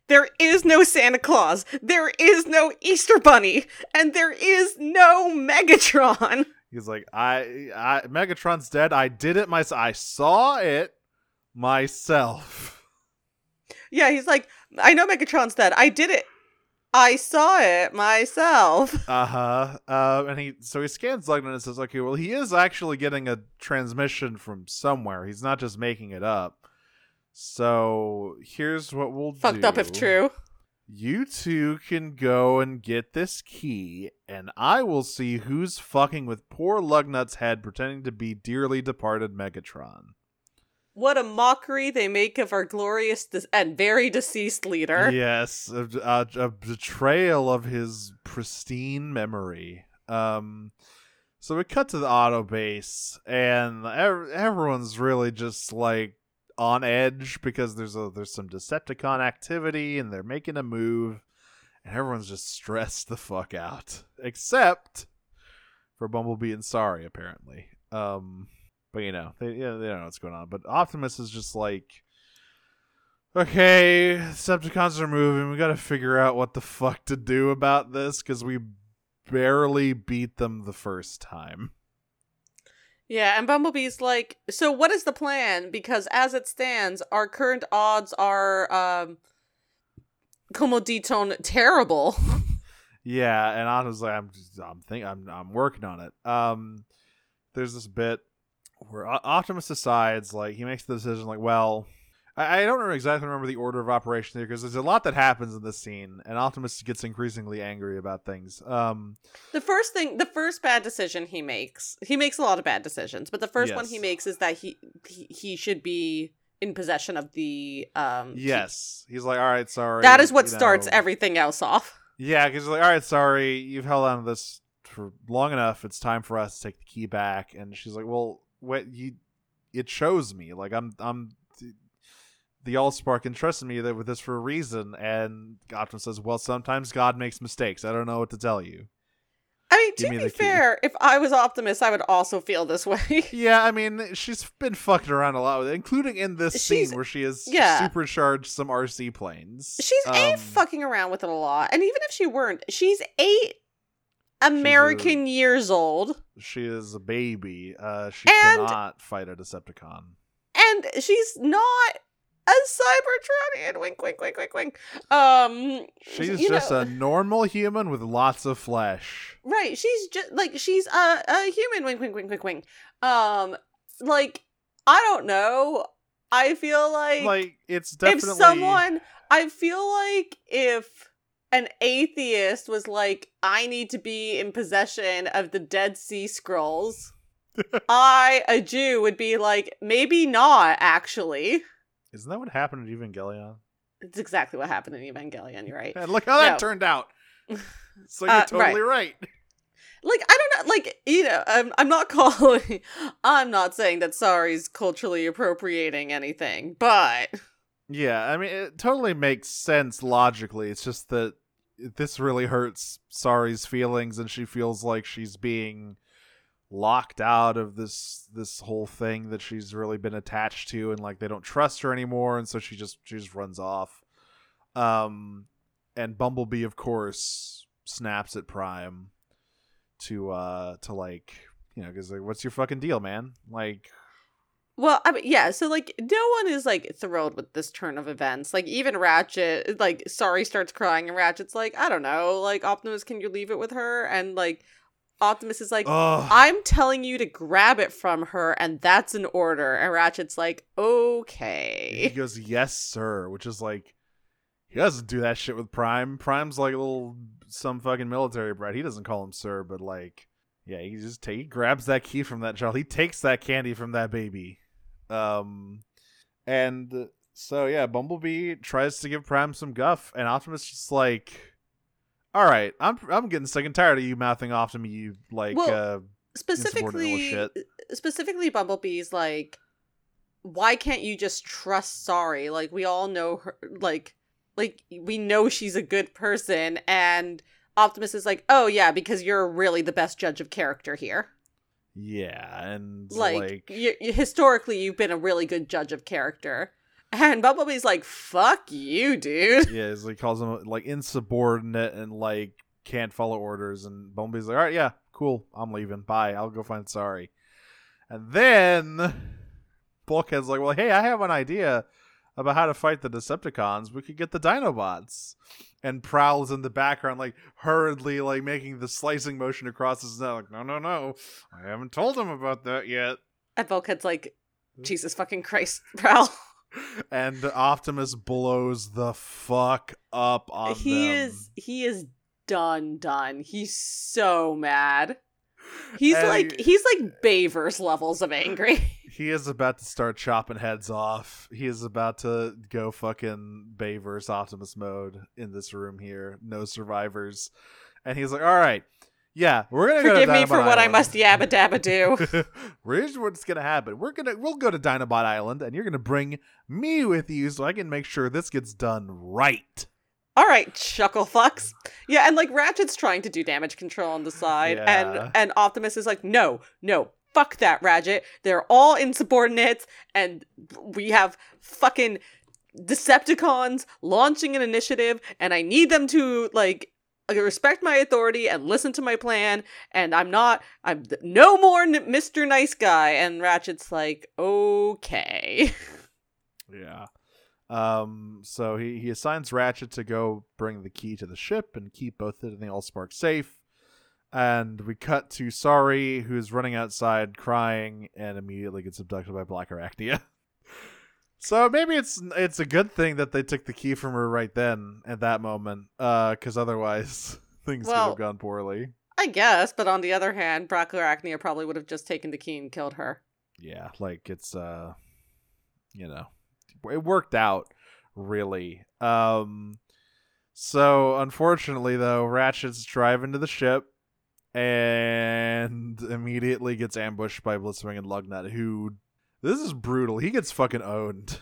There is no Santa Claus. There is no Easter Bunny, and there is no Megatron. He's like, I, I, Megatron's dead. I did it myself. I saw it myself. Yeah, he's like, I know Megatron's dead. I did it. I saw it myself. Uh huh. Uh, and he, so he scans Lugnut and says, okay, well, he is actually getting a transmission from somewhere. He's not just making it up. So here's what we'll do. Fucked up if true. You two can go and get this key, and I will see who's fucking with poor Lugnut's head pretending to be dearly departed Megatron. What a mockery they make of our glorious de- and very deceased leader. Yes, a, a, a betrayal of his pristine memory. Um, so we cut to the auto base, and ev- everyone's really just like on edge because there's a there's some Decepticon activity, and they're making a move, and everyone's just stressed the fuck out, except for Bumblebee and Sari, apparently. Um, but you know, they yeah, they don't know what's going on. But Optimus is just like, okay, Decepticons are moving. We got to figure out what the fuck to do about this because we barely beat them the first time. Yeah, and Bumblebee's like, so what is the plan? Because as it stands, our current odds are um como diton terrible. Yeah, and honestly, I'm just, I'm think I'm I'm working on it. Um, there's this bit where Optimus decides, like, he makes the decision, like, well, I, I don't remember exactly remember the order of operation here because there's a lot that happens in this scene, and Optimus gets increasingly angry about things. Um, The first thing, the first bad decision he makes, he makes a lot of bad decisions, but the first one he makes is that he he, he should be in possession of the um yes, he's like, all right, Sari. That is what you starts know. everything else off. Yeah, because he's like, all right, Sari, you've held on to this for long enough. It's time for us to take the key back. And she's like, well, what you? It shows me like I'm I'm the Allspark entrusted me that with this for a reason. And Optimus says, well, sometimes God makes mistakes. I don't know what to tell you. I mean, Give to me be the key. fair, if I was Optimus, I would also feel this way. Yeah, I mean, she's been fucking around a lot with it, including in this She's- scene where she has yeah. supercharged some RC planes. She's a Um, fucking around with it a lot, and even if she weren't, she's eight American years old, She is a baby. Uh, she And- cannot fight a Decepticon. and she's not a Cybertronian. Wink, wink, wink, wink, wink. Um, She's just know- a normal human with lots of flesh. Right. She's just like she's a a human wink wink wink wink wink. Um like I don't know. I feel like, Like it's if definitely someone I feel like if an atheist was like I need to be in possession of the Dead Sea Scrolls, I a Jew would be like maybe not actually. Isn't that what happened in Evangelion? It's exactly what happened in Evangelion, you're right. And look how that No. turned out. So Uh, you're totally right. like I don't know, like you know, I'm I'm not calling, I'm not saying that Sari's culturally appropriating anything, but Yeah, I mean it totally makes sense logically. It's just that this really hurts Sari's feelings and she feels like she's being locked out of this this whole thing that she's really been attached to and like they don't trust her anymore and so she just she just runs off. Um and Bumblebee of course snaps at Prime to uh to like you know cuz like what's your fucking deal, man? Like well, I mean, yeah. So like, no one is like thrilled with this turn of events. Like even Ratchet, like Sari, starts crying, and Ratchet's like, I don't know, like Optimus, can you leave it with her? And like Optimus is like, oh I'm telling you to grab it from her, and that's an order. And Ratchet's like, okay. he goes, "Yes, sir," which is like he doesn't do that shit with Prime. Prime's like a little some fucking military brat. He doesn't call him sir, but like, yeah, he just ta- he grabs that key from that child. He takes that candy from that baby. Um, and so yeah, Bumblebee tries to give Prime some guff, and Optimus just like, all right, I'm I'm getting sick and tired of you mouthing off to me, you like Well, uh, specifically shit. specifically bumblebee's like why can't you just trust Sari like we all know her like like we know she's a good person and optimus is like oh yeah because you're really the best judge of character here. Yeah, and like, like you, you, historically you've been a really good judge of character and bumblebee's like fuck you dude yeah, he calls him like insubordinate and like can't follow orders, and Bumblebee's like, all right, yeah, cool, I'm leaving, bye, I'll go find Sari. And then Bulkhead's like, well, hey, I have an idea about how to fight the Decepticons. We could get the Dinobots. And Prowl's in the background, like hurriedly, like making the slicing motion across his neck. Like, no, no, no, I haven't told him about that yet. and bulkhead's like jesus fucking christ prowl and Optimus blows the fuck up on he them. is he is done done. He's so mad. He's And like he- he's like Bayverse levels of angry. He is about to start chopping heads off. He is about to go fucking Bayverse Optimus mode in this room here. No survivors. And he's like, all right, yeah, we're gonna go Forgive to me for Dinobot what I must yabba dabba do. Here's what's gonna happen. We're gonna we'll go to Dinobot Island, and you're gonna bring me with you, so I can make sure this gets done right. All right, chuckle fucks. Yeah, and like Ratchet's trying to do damage control on the side, Yeah. and and Optimus is like, no, no, fuck that, Ratchet. They're all insubordinates, and we have fucking Decepticons launching an initiative, and I need them to like respect my authority and listen to my plan. And I'm not, I'm no more Mr. Nice Guy. And Ratchet's like, okay. Yeah. Um. So he he assigns Ratchet to go bring the key to the ship and keep both it and the Allspark safe. And we cut to Sari, who's running outside crying and immediately gets abducted by Blackarachnia. so maybe it's it's a good thing that they took the key from her right then at that moment, uh, because otherwise things could have gone poorly. I guess, but on the other hand, Blackarachnia probably would have just taken the key and killed her. yeah like it's uh you know it worked out really um so unfortunately though ratchet's driving to the ship and immediately gets ambushed by blitzwing and lugnut who this is brutal he gets fucking owned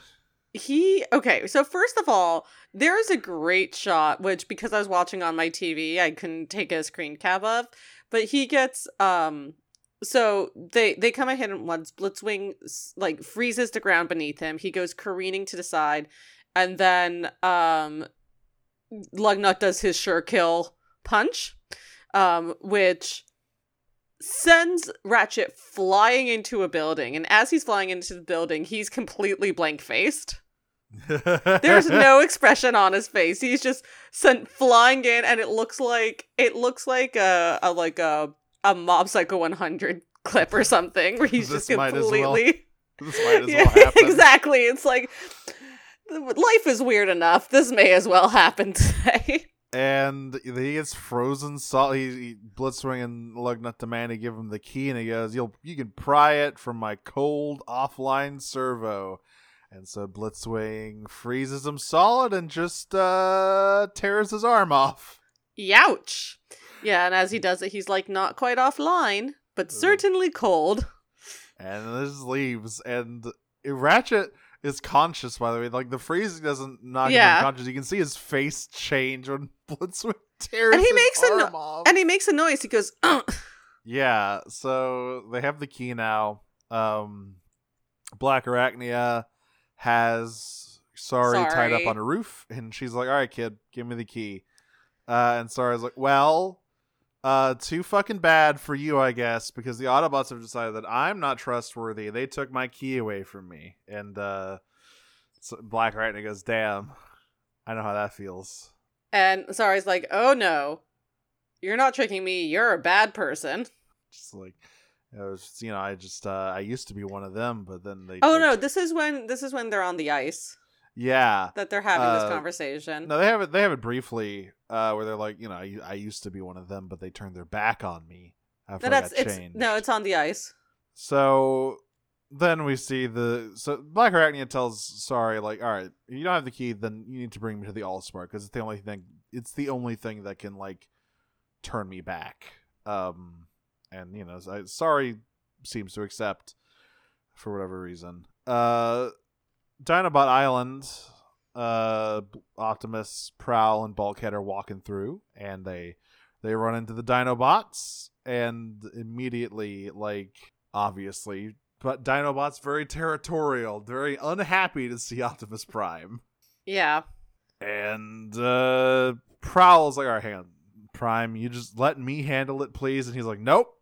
He okay, so first of all, there is a great shot which because I was watching on my TV, I couldn't take a screen cap of, but he gets um so they they come ahead and one Blitzwing like freezes the ground beneath him. He goes careening to the side and then um Lugnut does his sure kill punch um which sends Ratchet flying into a building and as he's flying into the building, he's completely blank faced. There's no expression on his face. He's just sent flying in, and it looks like it looks like a, a like a a Mob Psycho 100 clip or something, where he's This just as well completely. this might as well happen exactly. It's like life is weird enough. This may as well happen today. And he gets frozen solid. He, he Blitzwing and Lugnut demand to give him the key, and he goes, "You'll you can pry it from my cold offline servo." And so Blitzwing freezes him solid and just uh tears his arm off. Youch. Yeah, and as he does it, he's like not quite offline, but certainly cold. And this leaves. And Ratchet is conscious, by the way. Like the freezing doesn't knock him Yeah. unconscious. You can see his face change when Blitzwing tears And he makes a no-. And he makes a noise. He goes, "Ugh." Yeah, so they have the key now. Um Blackarachnia has Sari, tied up on a roof, and she's like, Alright, kid, give me the key. Uh and Sari's like, Well, uh too fucking bad for you, I guess, because the Autobots have decided that I'm not trustworthy. They took my key away from me. And uh so Blackarachnia goes, Damn, I know how that feels. And sorry, Sari's like, oh no, you're not tricking me. You're a bad person. Just like it was just, you know, I just uh I used to be one of them, but then they Oh no, this is when this is when they're on the ice Yeah. that they're having Uh, this conversation. No, they have it. They have it briefly, uh, where they're like, you know, I, I used to be one of them, but they turned their back on me after no, I that's got it's changed. no, it's on the ice. So then we see the so Blackarachnia tells Sari, like, all right, you don't have the key, then you need to bring me to the Allspark because it's the only thing. It's the only thing that can like turn me back. Um, and you know, I, Sari seems to accept for whatever reason. Uh, Dinobot Island. Uh, Optimus, Prowl, and Bulkhead are walking through, and they they run into the Dinobots, and immediately, like, obviously, but Dinobot's very territorial, very unhappy to see Optimus Prime. Yeah. And uh Prowl's like, all right, hang on. Prime, you just let me handle it, please. And he's like, Nope.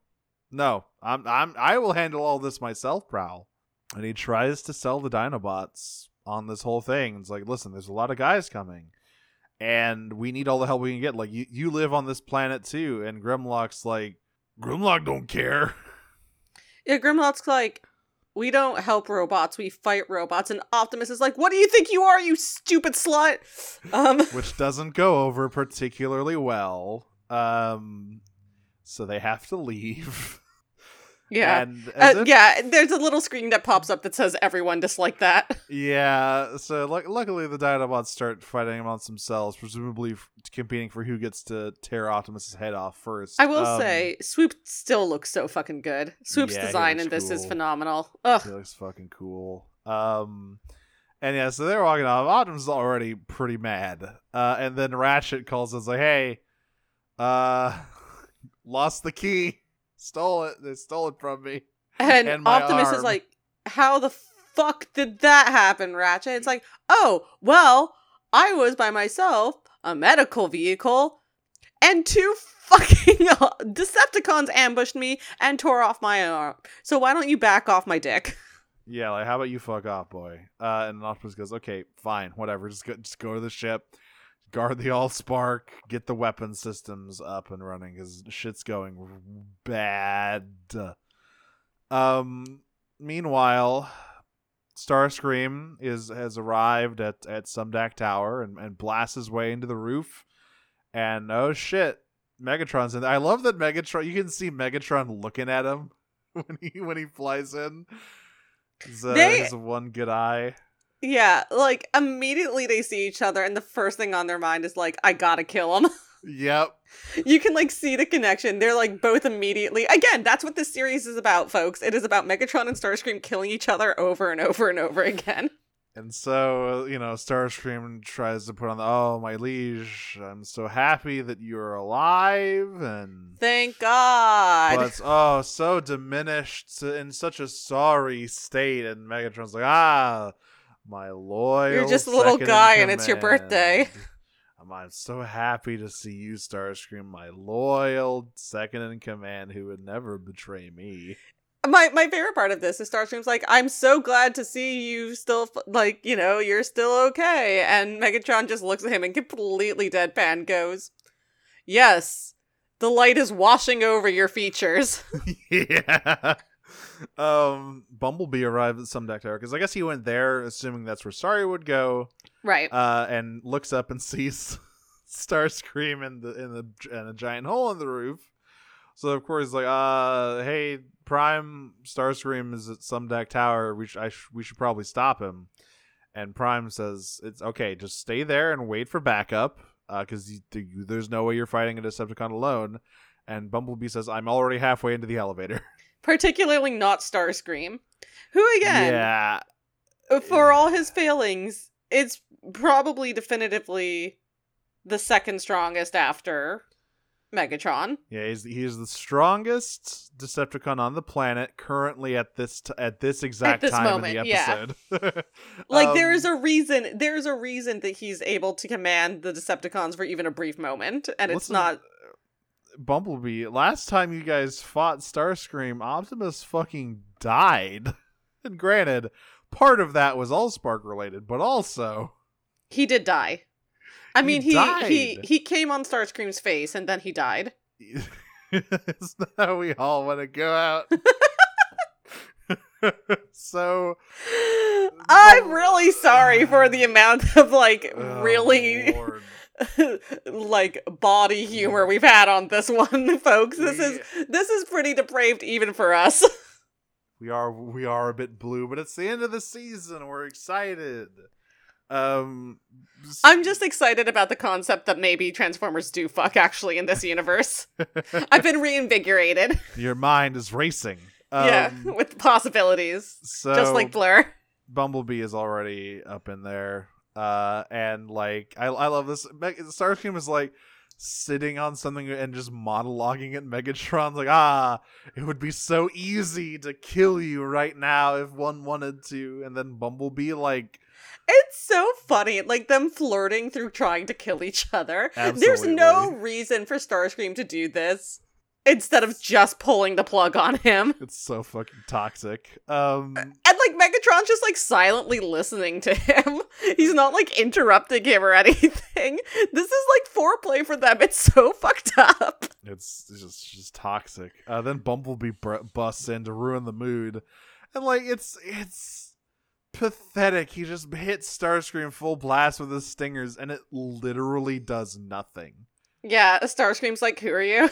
No. I'm I'm I will handle all this myself, Prowl. And he tries to sell the Dinobots on this whole thing. It's like, listen, there's a lot of guys coming. And we need all the help we can get. Like you, you live on this planet too. And Grimlock's like, Grimlock don't care. Yeah, Grimlock's like, we don't help robots, we fight robots. And Optimus is like, what do you think you are, you stupid slut? Um, which doesn't go over particularly well. Um, so they have to leave. yeah. Uh, if- yeah, there's a little screen that pops up that says everyone disliked that. Yeah, so lu- luckily the Dinobots start fighting amongst themselves, presumably f- competing for who gets to tear Optimus's head off first. I will Um, say, Swoop still looks so fucking good. Swoop's Yeah, design in this is phenomenal. Ugh. He looks fucking cool. Um, and yeah, so they're walking off. Optimus is already pretty mad. Uh, and then Ratchet calls us like, "Hey, uh, lost the key, stole it. They stole it from me." And, And Optimus is like, how the fuck did that happen, Ratchet? It's like, oh, well, I was by myself, a medical vehicle, and two fucking Decepticons ambushed me and tore off my arm. So why don't you back off my dick? Yeah, like how about you fuck off, boy? Uh, and Optimus goes, "Okay, fine, whatever. Just go, just go to the ship, guard the Allspark, get the weapon systems up and running because shit's going bad." Um. Meanwhile, Starscream is has arrived at at Sumdac Tower and and blasts his way into the roof, and oh shit, Megatron's in. there. I love that Megatron. You can see Megatron looking at him when he when he flies in. His, uh, They- his one good eye. Yeah, like immediately they see each other, and the first thing on their mind is like, I gotta kill him. Yep. you can like see the connection. They're like both immediately. Again, that's what this series is about, folks. It is about Megatron and Starscream killing each other over and over and over again. And so, you know, Starscream tries to put on the, oh, my liege, I'm so happy that you're alive. And, Thank God. but, oh, so diminished in such a sorry state. And Megatron's like, ah, my loyal. You're just a little guy and it's your birthday." I'm, I'm so happy to see you, Starscream, my loyal second in command who would never betray me. my my favorite part of this is Starscream's like, I'm so glad to see you still f- like you know you're still okay, and Megatron just looks at him and completely deadpan goes, "Yes, the light is washing over your features." yeah. Um, Bumblebee arrives at Sumdac Tower because I guess he went there, assuming that's where Sari would go. right. Uh, and looks up and sees Starscream in the in the in a giant hole in the roof. So of course he's like, uh, hey, Prime Starscream is at Sumdac Tower. We sh- I sh- we should probably stop him. And Prime says, it's okay. Just stay there and wait for backup. Uh, because there's no way you're fighting a Decepticon alone. And Bumblebee says, I'm already halfway into the elevator. Particularly not Starscream, who again, Yeah. for all his failings, it's probably definitively the second strongest after Megatron. Yeah, he's he's the strongest Decepticon on the planet currently at this t- at this exact this time moment, in the yeah. episode. Like Um, there is a reason there's a reason that he's able to command the Decepticons for even a brief moment and it's not Bumblebee. Last time you guys fought Starscream, Optimus fucking died. and granted, part of that was Allspark related, but also he did die. I mean he he died. he came on Starscream's face and then he died. it's not how we all want to go out. so I'm really sorry for the amount of like oh, really Lord. like body humor we've had on this one, folks. This is this is pretty depraved even for us. we are we are a bit blue, but it's the end of the season. We're excited. Um, I'm just excited about the concept that maybe Transformers do fuck actually in this universe. I've been reinvigorated. your mind is racing. Um, yeah, with possibilities. So Just like Blur. Bumblebee is already up in there, uh, and like I I love this. Meg- Starscream is like sitting on something and just monologuing at Megatron's like, ah, it would be so easy to kill you right now if one wanted to, and then Bumblebee like It's so funny, like them flirting through trying to kill each other. There's no reason for Starscream to do this instead of just pulling the plug on him. It's so fucking toxic. Um, And like Megatron's just like silently listening to him. He's not like interrupting him or anything. This is like foreplay for them. It's so fucked up. it's just just toxic. Uh, then Bumblebee br- busts in to ruin the mood, and and like it's it's pathetic. He just hits Starscream full blast with his stingers, and it literally does nothing. Yeah, Starscream's like, "Who are you?"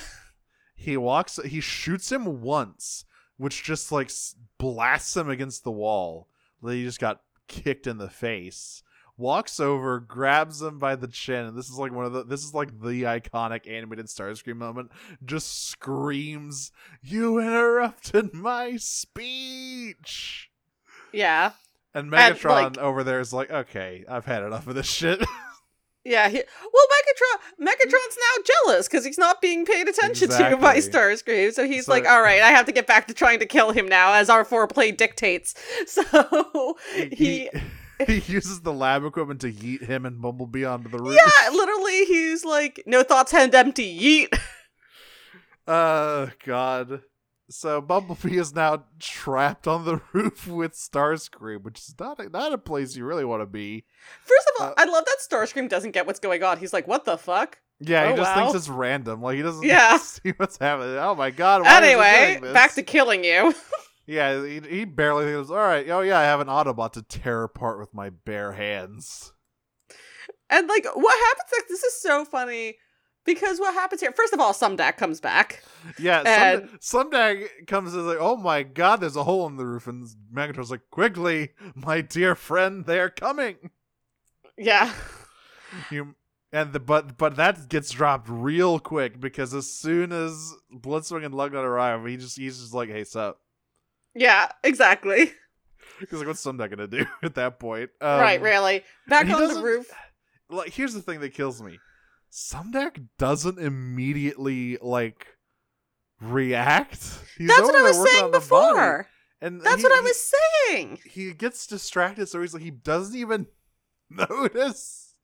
He walks, he shoots him once, which just like blasts him against the wall. He just got kicked in the face. Walks over, grabs him by the chin, and this is like one of the this is like the iconic animated Starscream moment. Just screams, "You interrupted my speech!" Yeah, And And, Megatron like- over there is like, "Okay, I've had enough of this shit." yeah. He, well, Megatron, Megatron's now jealous because he's not being paid attention to by Exactly. Starscream. So he's So- like, "All right, I have to get back to trying to kill him now, as our foreplay dictates." So he, he uses the lab equipment to yeet him and Bumblebee onto the roof. yeah, literally, he's like, "No thoughts, hand empty, yeet." Uh, God. So Bumblebee is now trapped on the roof with Starscream, which is not a, not a place you really want to be. First of all, Uh, I love that Starscream doesn't get what's going on. He's like, "What the fuck?" Yeah, he Oh, just wow. thinks it's random. Like he doesn't Yeah. see what's happening. Oh my God! He anyway, back to killing you. yeah. He, he barely thinks. All right. Oh yeah, I have an Autobot to tear apart with my bare hands. And like, what happens? Like, this is so funny because what happens here? First of all, Sumdac comes back. Yeah, And- Sumdac comes and is like, "Oh my God, there's a hole in the roof," and Megatron's like, "Quickly, my dear friend, they're coming." Yeah, You and the but but that gets dropped real quick because as soon as Blitzwing and Lugnut arrive, he just he's just like, "Hey, sup?" yeah, exactly. Because like, what's Sumdac gonna do at that point? Um, right, really. Back on the roof. Like, here's the thing that kills me: Sumdac doesn't immediately like react. He's That's what I was saying the body, before. and That's he- what I was saying. he gets distracted, so he's like he doesn't even notice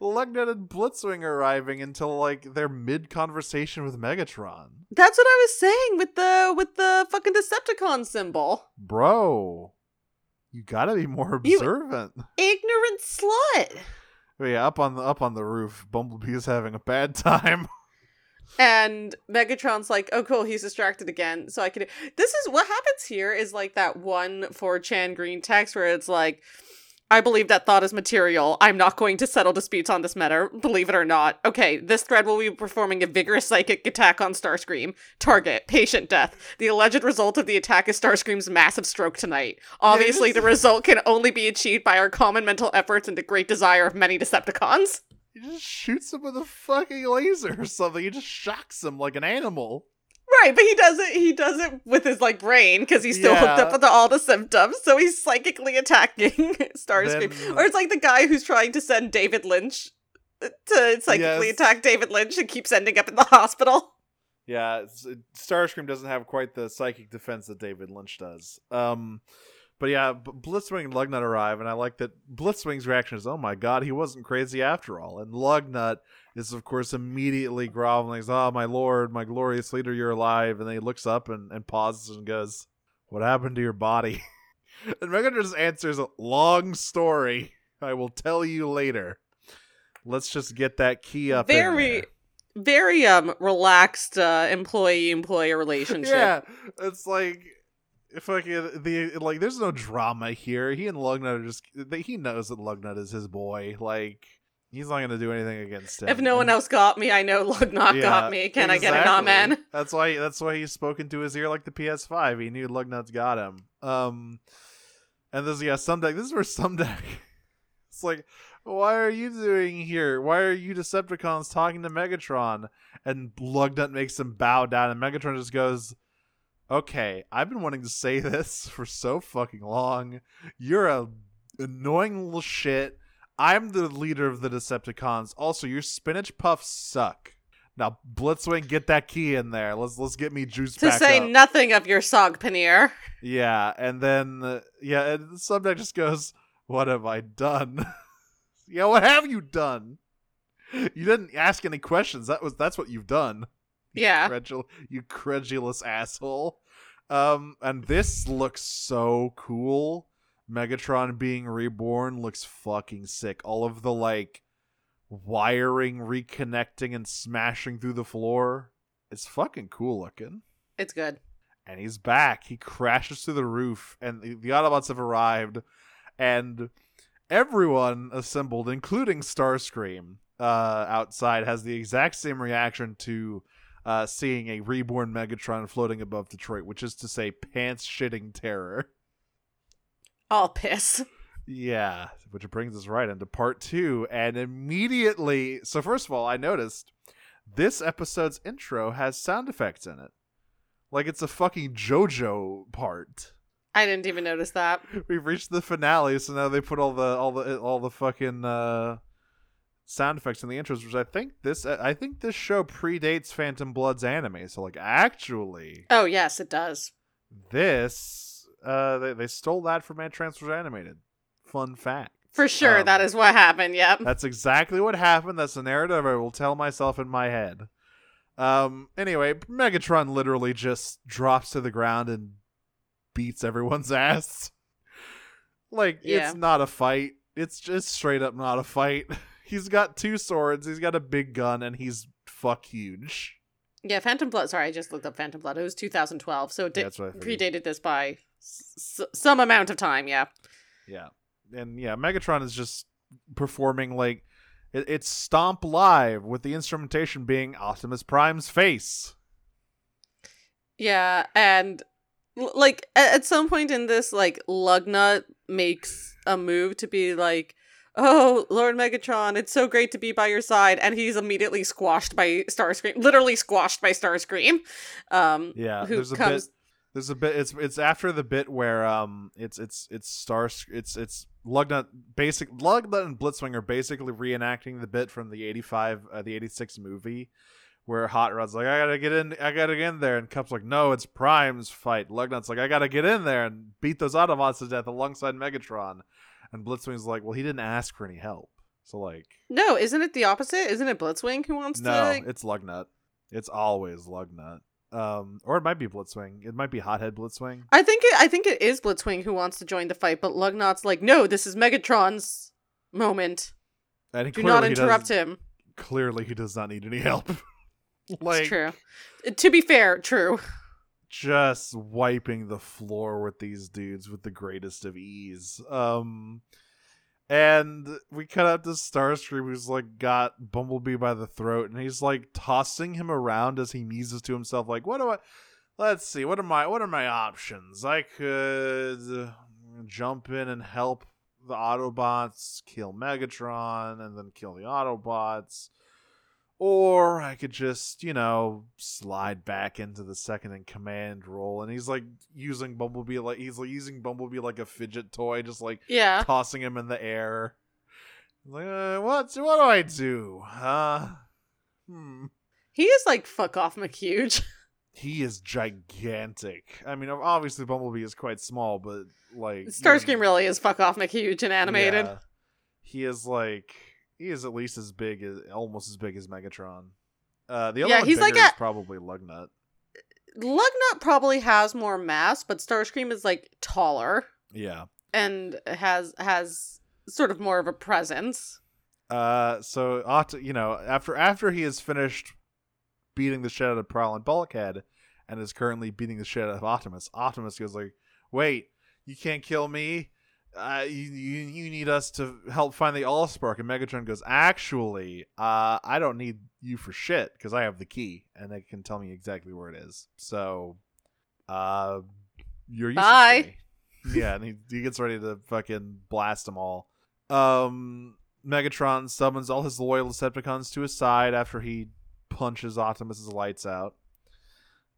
Lugnut and Blitzwing arriving until like they're mid conversation with Megatron. That's what I was saying with the with the fucking Decepticon symbol. Bro, you gotta be more You- observant. Ignorant slut. But yeah, up on the up on the roof, Bumblebee is having a bad time. And Megatron's like, oh, cool, he's distracted again. So I can. This is what happens here is like that one 4chan greentext where it's like, I believe that thought is material. I'm not going to settle disputes on this matter, believe it or not. Okay, this thread will be performing a vigorous psychic attack on Starscream. Target, patient death. The alleged result of the attack is Starscream's massive stroke tonight. Obviously, the result can only be achieved by our common mental efforts and the great desire of many Decepticons. He just shoots him with a fucking laser or something. He just shocks him like an animal. Right, but he does it. He does it with his like brain because he's still hooked up Yeah. to all the symptoms. So he's psychically attacking Starscream, Then- or it's like the guy who's trying to send David Lynch to psychically Yes. attack David Lynch and keeps ending up in the hospital. Yeah, Starscream doesn't have quite the psychic defense that David Lynch does. Um, but yeah, Blitzwing and Lugnut arrive, and I like that Blitzwing's reaction is, "Oh my god, he wasn't crazy after all." And Lugnut is, of course, immediately groveling, "Oh my lord, my glorious leader, you're alive!" And then he looks up and, and pauses and goes, "What happened to your body?" and Megatron just answers, "Long story. I will tell you later." Let's just get that key up. Very, there. very um relaxed uh, employee employer relationship. Yeah, it's like fucking the like. There's no drama here. He and Lugnut are just. They, he knows that Lugnut is his boy. Like he's not gonna do anything against him. If no one else got me, I know Lugnut Yeah, got me. Can I get an exactly. amen? That's why. That's why he's spoken to his ear like the PS5. He knew Lugnut's got him. Um, and this yeah, Sumdac. This is where Sumdac. It's like, why are you doing here? Why are you Decepticons talking to Megatron? And Lugnut makes him bow down, and Megatron just goes, "Okay, I've been wanting to say this for so fucking long. You're a annoying little shit. I'm the leader of the Decepticons. Also, your spinach puffs suck." Now, Blitzwing, get that key in there. Let's let's get me juice To say up. nothing of your saag paneer. Yeah, and then uh, yeah, and the subject just goes, "What have I done?" yeah, what have you done? You didn't ask any questions. That was that's what you've done. Yeah. Credul- you credulous asshole. Um, and this looks so cool. Megatron being reborn looks fucking sick. All of the like wiring reconnecting and smashing through the floor. It's fucking cool looking. It's good. and he's back. He crashes through the roof, and the, the Autobots have arrived, and everyone assembled, including Starscream, uh, outside, has the exact same reaction to uh, seeing a reborn Megatron floating above Detroit, which is to say, pants shitting terror. All piss. Yeah, which brings us right into part two, and immediately. So first of all, I noticed this episode's intro has sound effects in it, like it's a fucking JoJo part. I didn't even notice that. We've reached the finale, so now they put all the all the all the fucking uh, sound effects in the intros, which I think this I think this show predates Phantom Blood's anime. So like, actually, Oh yes, it does. this uh, they they stole that from Man Transfers Animated. Fun fact. For sure, Um, that is what happened. Yep. That's exactly what happened. That's the narrative I will tell myself in my head. Um. Anyway, Megatron literally just drops to the ground and beats everyone's ass. Like Yeah. it's not a fight. It's just straight up not a fight. He's got two swords. He's got a big gun, and he's fuck huge. Yeah, Phantom Blood. Sorry, I just looked up Phantom Blood. It was 2012, so it did, what predated this by s- some amount of time. Yeah. Yeah, and yeah, Megatron is just performing like it, it's Stomp live with the instrumentation being Optimus Prime's face. Yeah, and like at some point in this, like Lugnut makes a move to be like, "Oh, Lord Megatron, it's so great to be by your side," and he's immediately squashed by Starscream, literally squashed by Starscream. Um, Yeah, who there's a comes? bit. There's a bit. It's it's after the bit where um it's it's it's Star it's it's Lugnut basic Lugnut and Blitzwing are basically reenacting the bit from the '85 uh, the '86 movie where Hot Rod's like I gotta get in I gotta get in there and Kup's like no it's Prime's fight Lugnut's like I gotta get in there and beat those Autobots to death alongside Megatron and Blitzwing's like well he didn't ask for any help so like No, isn't it the opposite? Isn't it Blitzwing who wants no to? Like... it's Lugnut it's always Lugnut um or it might be Blitzwing it might be Hothead Blitzwing I think it. I think it is Blitzwing who wants to join the fight, but Lugnut's like, "No, this is Megatron's moment. And Do not interrupt him." Clearly, he does not need any help. like, it's true. To be fair, true. Just wiping the floor with these dudes with the greatest of ease. Um, and we cut out to Starscream, who's like got Bumblebee by the throat, and he's like tossing him around as he muses to himself, like, "What do I? Let's see. What are my what are my options? I could jump in and help the Autobots kill Megatron, and then kill the Autobots." Or I could just, you know, slide back into the second in command role. And he's like using Bumblebee like he's like using Bumblebee like a fidget toy, just like Yeah. tossing him in the air. Like, uh, what? What do I do? Uh, hmm. He is like fuck off McHuge. He is gigantic. I mean, obviously Bumblebee is quite small, but like Starscream even- really is fuck off McHuge and animated. Yeah. He is like he is at least as big as almost as big as Megatron. Uh, the other Yeah, one he's like is a- probably Lugnut. Lugnut probably has more mass, but Starscream is like taller Yeah. and has has sort of more of a presence. Uh, so Oct- you know, after after he has finished beating the shit out of Prowl and Bulkhead, and is currently beating the shit out of Optimus, Optimus goes like, "Wait, you can't kill me. Uh, you, you you need us to help find the Allspark." And Megatron goes, "Actually, uh, I don't need you for shit because I have the key, and they can tell me exactly where it is. So, uh, you're useless Bye. yeah, and he, he gets ready to fucking blast them all. Um, Megatron summons all his loyal Decepticons to his side after he punches Optimus's lights out.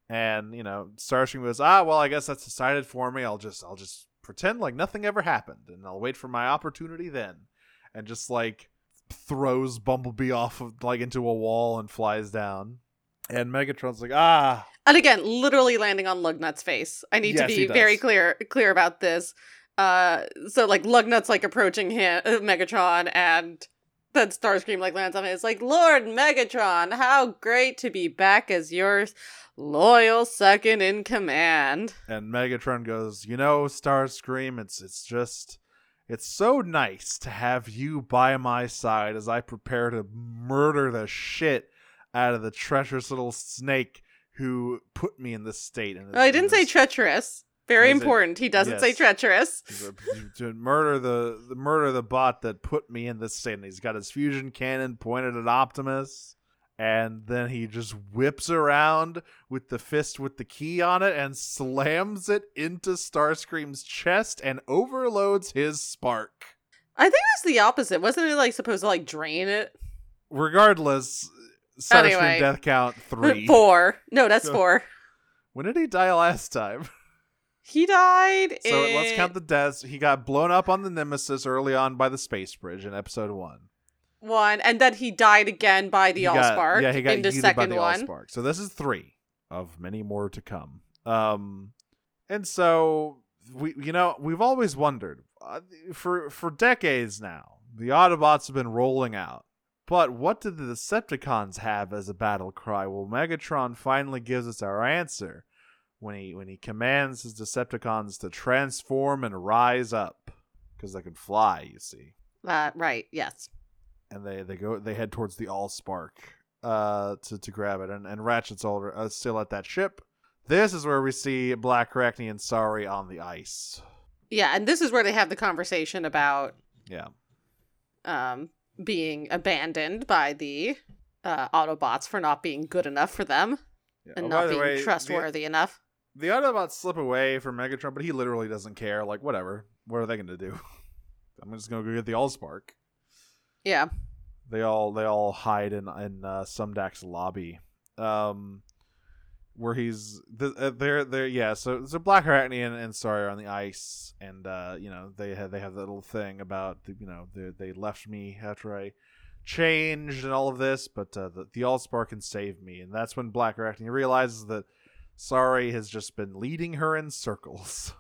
And, you know, Starscream goes, ah, well, I guess that's decided for me. I'll just, I'll just pretend like nothing ever happened, and I'll wait for my opportunity then. And just like throws Bumblebee off of like into a wall and flies down. And Megatron's like, ah, And again, literally landing on Lugnut's face. I need Yes, to be very clear clear about this. Uh, so like Lugnut's like approaching him, uh, Megatron, and then Starscream like lands on it. It's like Lord Megatron, how great to be back as your loyal second in command. And Megatron goes, "You know, Starscream, it's it's just it's so nice to have you by my side as I prepare to murder the shit out of the treacherous little snake who put me in this state. And Oh, I didn't say treacherous. Very Is it- important. He doesn't say treacherous. to murder the, the murder the bot that put me in this state. And he's got his fusion cannon pointed at Optimus, and then he just whips around with the fist with the key on it and slams it into Starscream's chest and overloads his spark. I think it was the opposite. Wasn't it like supposed to like drain it? Regardless, Starscream Anyway. death count three. Four. No, that's four. When did he die last time? He died. So in... let's count the deaths. He got blown up on the Nemesis early on by the space bridge in episode one. one, and then he died again by the He got- Allspark. Yeah, he got in the yeeted by the one. Allspark. So this is three of many more to come. Um, and so we, you know, we've always wondered uh, for for decades now. The Autobots have been rolling out, but what did the Decepticons have as a battle cry? Well, Megatron finally gives us our answer when he when he commands his Decepticons to transform and rise up because they can fly. You see Uh, right. Yes. and they they go they head towards the Allspark uh to to grab it and and Ratchet's all, uh, still at that ship. This is where we see Blackarachnia and Sari on the ice. Yeah, and this is where they have the conversation about Yeah. um being abandoned by the uh, Autobots for not being good enough for them yeah. and Oh, not being way, the- trustworthy enough. The, Autobots slip away from Megatron, but he literally doesn't care. Like whatever. What are they going to do? I'm just going to go get the Allspark. Yeah. They all they all hide in in uh, Sumdac's lobby. Um where he's th- uh, they're they're yeah so so Blackarachnia and, and Sari are on the ice and uh you know they have they have that little thing about the, you know they they left me after I changed and all of this but uh, the the Allspark can save me and that's when Blackarachnia realizes that Sari has just been leading her in circles.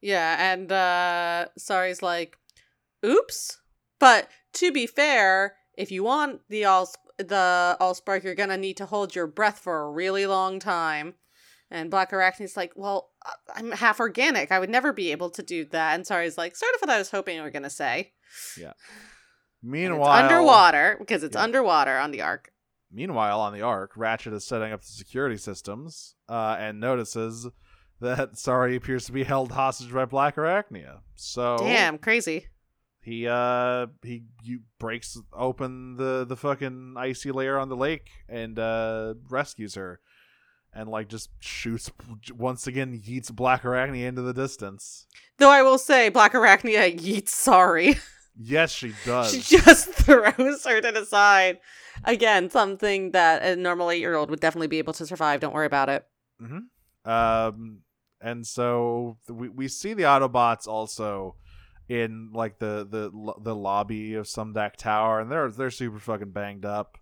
Yeah, and uh Sari's like, "Oops." But to be fair, if you want the all the Allspark, you're gonna need to hold your breath for a really long time. And Blackarachnia's like, "Well, I'm half organic. I would never be able to do that." And Sari's like, "Sort of what I was hoping you were gonna say." Yeah. Meanwhile, underwater because it's Yeah. underwater on the Ark. Meanwhile, on the Ark, Ratchet is setting up the security systems uh, and notices that Sari appears to be held hostage by Black Arachnia. So Damn, crazy. he uh he you breaks open the the fucking icy layer on the lake and uh rescues her and like just shoots once again yeets Black Arachnia into the distance. Though I will say, Black Arachnia yeets Sari. Yes, she does. She just throws her to the side. Again, something that a normal eight year old would definitely be able to survive. Don't worry about it. Mm-hmm. Um, and so we we see the Autobots also in like the the the lobby of Sumdac Tower, and they're they're super fucking banged up.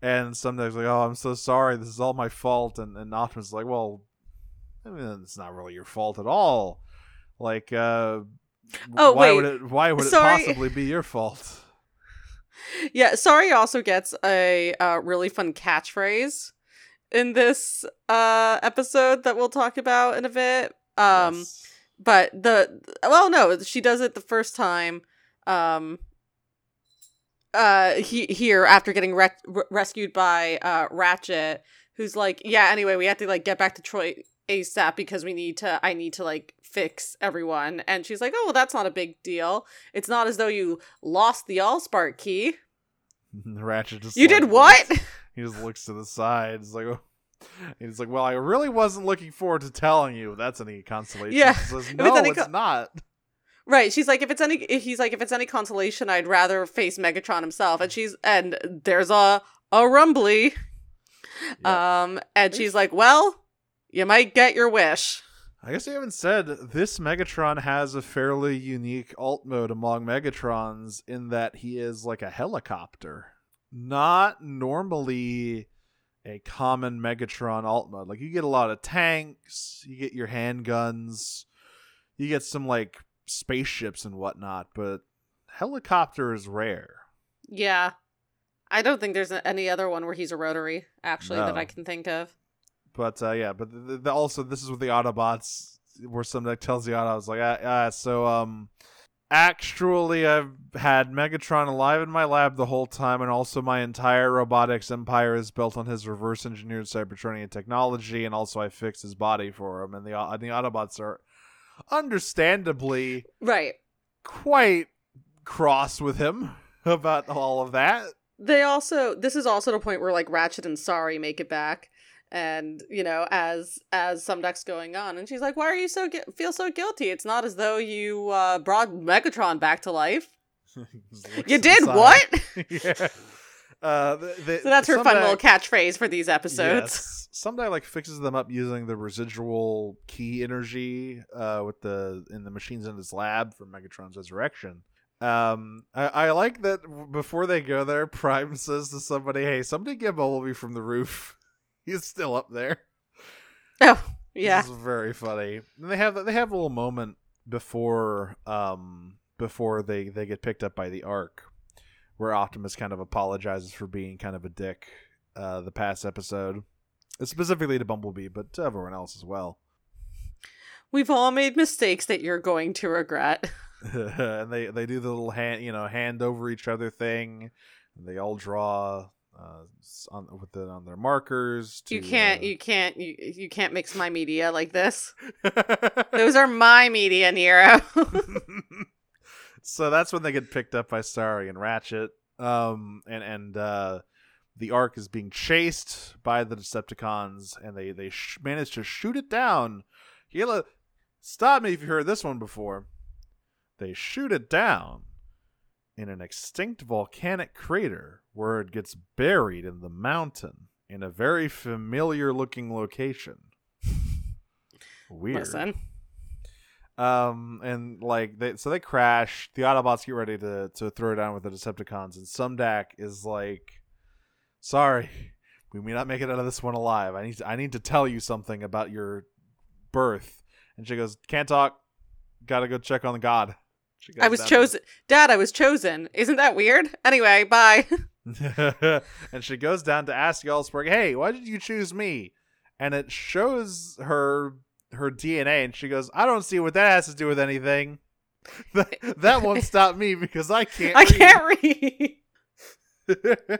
And Sumdac's like, "Oh, I'm so sorry. This is all my fault." And and Optimus is like, "Well, I mean, it's not really your fault at all. Like, uh, Oh, why wait. would it why would Sorry. it possibly be your fault?" Yeah, Sari also gets a uh, really fun catchphrase in this uh, episode that we'll talk about in a bit. Um, Yes. but the well, no, she does it the first time. Um, uh, he here after getting re- re- rescued by uh Ratchet, who's like, yeah. Anyway, we have to like get back to Troy ASAP because we need to. I need to like fix everyone. And she's like, oh, well, that's not a big deal. It's not as though you lost the Allspark key. Ratchet just You like, did what? looks- he just looks to the side. He's like, oh. he's like, well, I really wasn't looking forward to telling you. That's any consolation. Yeah, He says, it's no, any it's co- not. Right. She's like, if it's any, he's like, if it's any consolation, I'd rather face Megatron himself. And she's, and there's a a rumbly. Yeah. Um, and she's like, well, you might get your wish. I guess I haven't said this Megatron has a fairly unique alt mode among Megatrons in that he is like a helicopter, not normally a common Megatron alt mode. Like you get a lot of tanks, you get your handguns, you get some like spaceships and whatnot, but helicopter is rare. Yeah. I don't think there's any other one where he's a rotary, actually, that I can think of. But uh, yeah, but the, the, also this is with the Autobots, where Sumdac tells the Autobots like, ah, ah, so um, actually, I've had Megatron alive in my lab the whole time, and also my entire robotics empire is built on his reverse engineered Cybertronian technology, and also I fixed his body for him. And the and the Autobots are understandably Right. quite cross with him about all of that. They also this is also the point where like Ratchet and Sari make it back. And you know, as as Sumdac's going on, and she's like, "Why are you so gu- feel so guilty? It's not as though you uh, brought Megatron back to life. You did what?" yeah. Uh, the, the, So that's her some fun little catchphrase for these episodes. Yes. Sumdac like fixes them up using the residual key energy uh with the in the machines in his lab for Megatron's resurrection. Um I, I like that w- before they go there, Prime says to somebody, Hey, somebody get Bumblebee from the roof. He's still up there. Oh, yeah. This is very funny. And they have they have a little moment before um before they they get picked up by the Ark, where Optimus kind of apologizes for being kind of a dick uh the past episode, specifically to Bumblebee, but to everyone else as well. We've all made mistakes that you're going to regret. and they they do the little hand you know hand over each other thing. And they all draw uh on with the on their markers. To, you can't uh, you can't you, you can't mix my media like this. Those are my media, Nero. so that's when they get picked up by Sari and Ratchet. Um, and and uh, the Ark is being chased by the Decepticons, and they they sh- manage to shoot it down. Hila, stop me if you heard this one before. They shoot it down in an extinct volcanic crater where it gets buried in the mountain in a very familiar looking location. Weird. Listen. Um, and like they, so they crash. The Autobots get ready to to throw it down with the Decepticons, and Sumdac is like, "Sari, we may not make it out of this one alive. I need to, I need to tell you something about your birth." And she goes, "Can't talk. Got to go check on the god." She goes I was chosen. Dad, I was chosen. Isn't that weird? Anyway, bye. and she goes down to ask Allspark, "Hey, why did you choose me?" And it shows her her DNA, and she goes, "I don't see what that has to do with anything. that, that won't stop me because I can't. I read." can't read.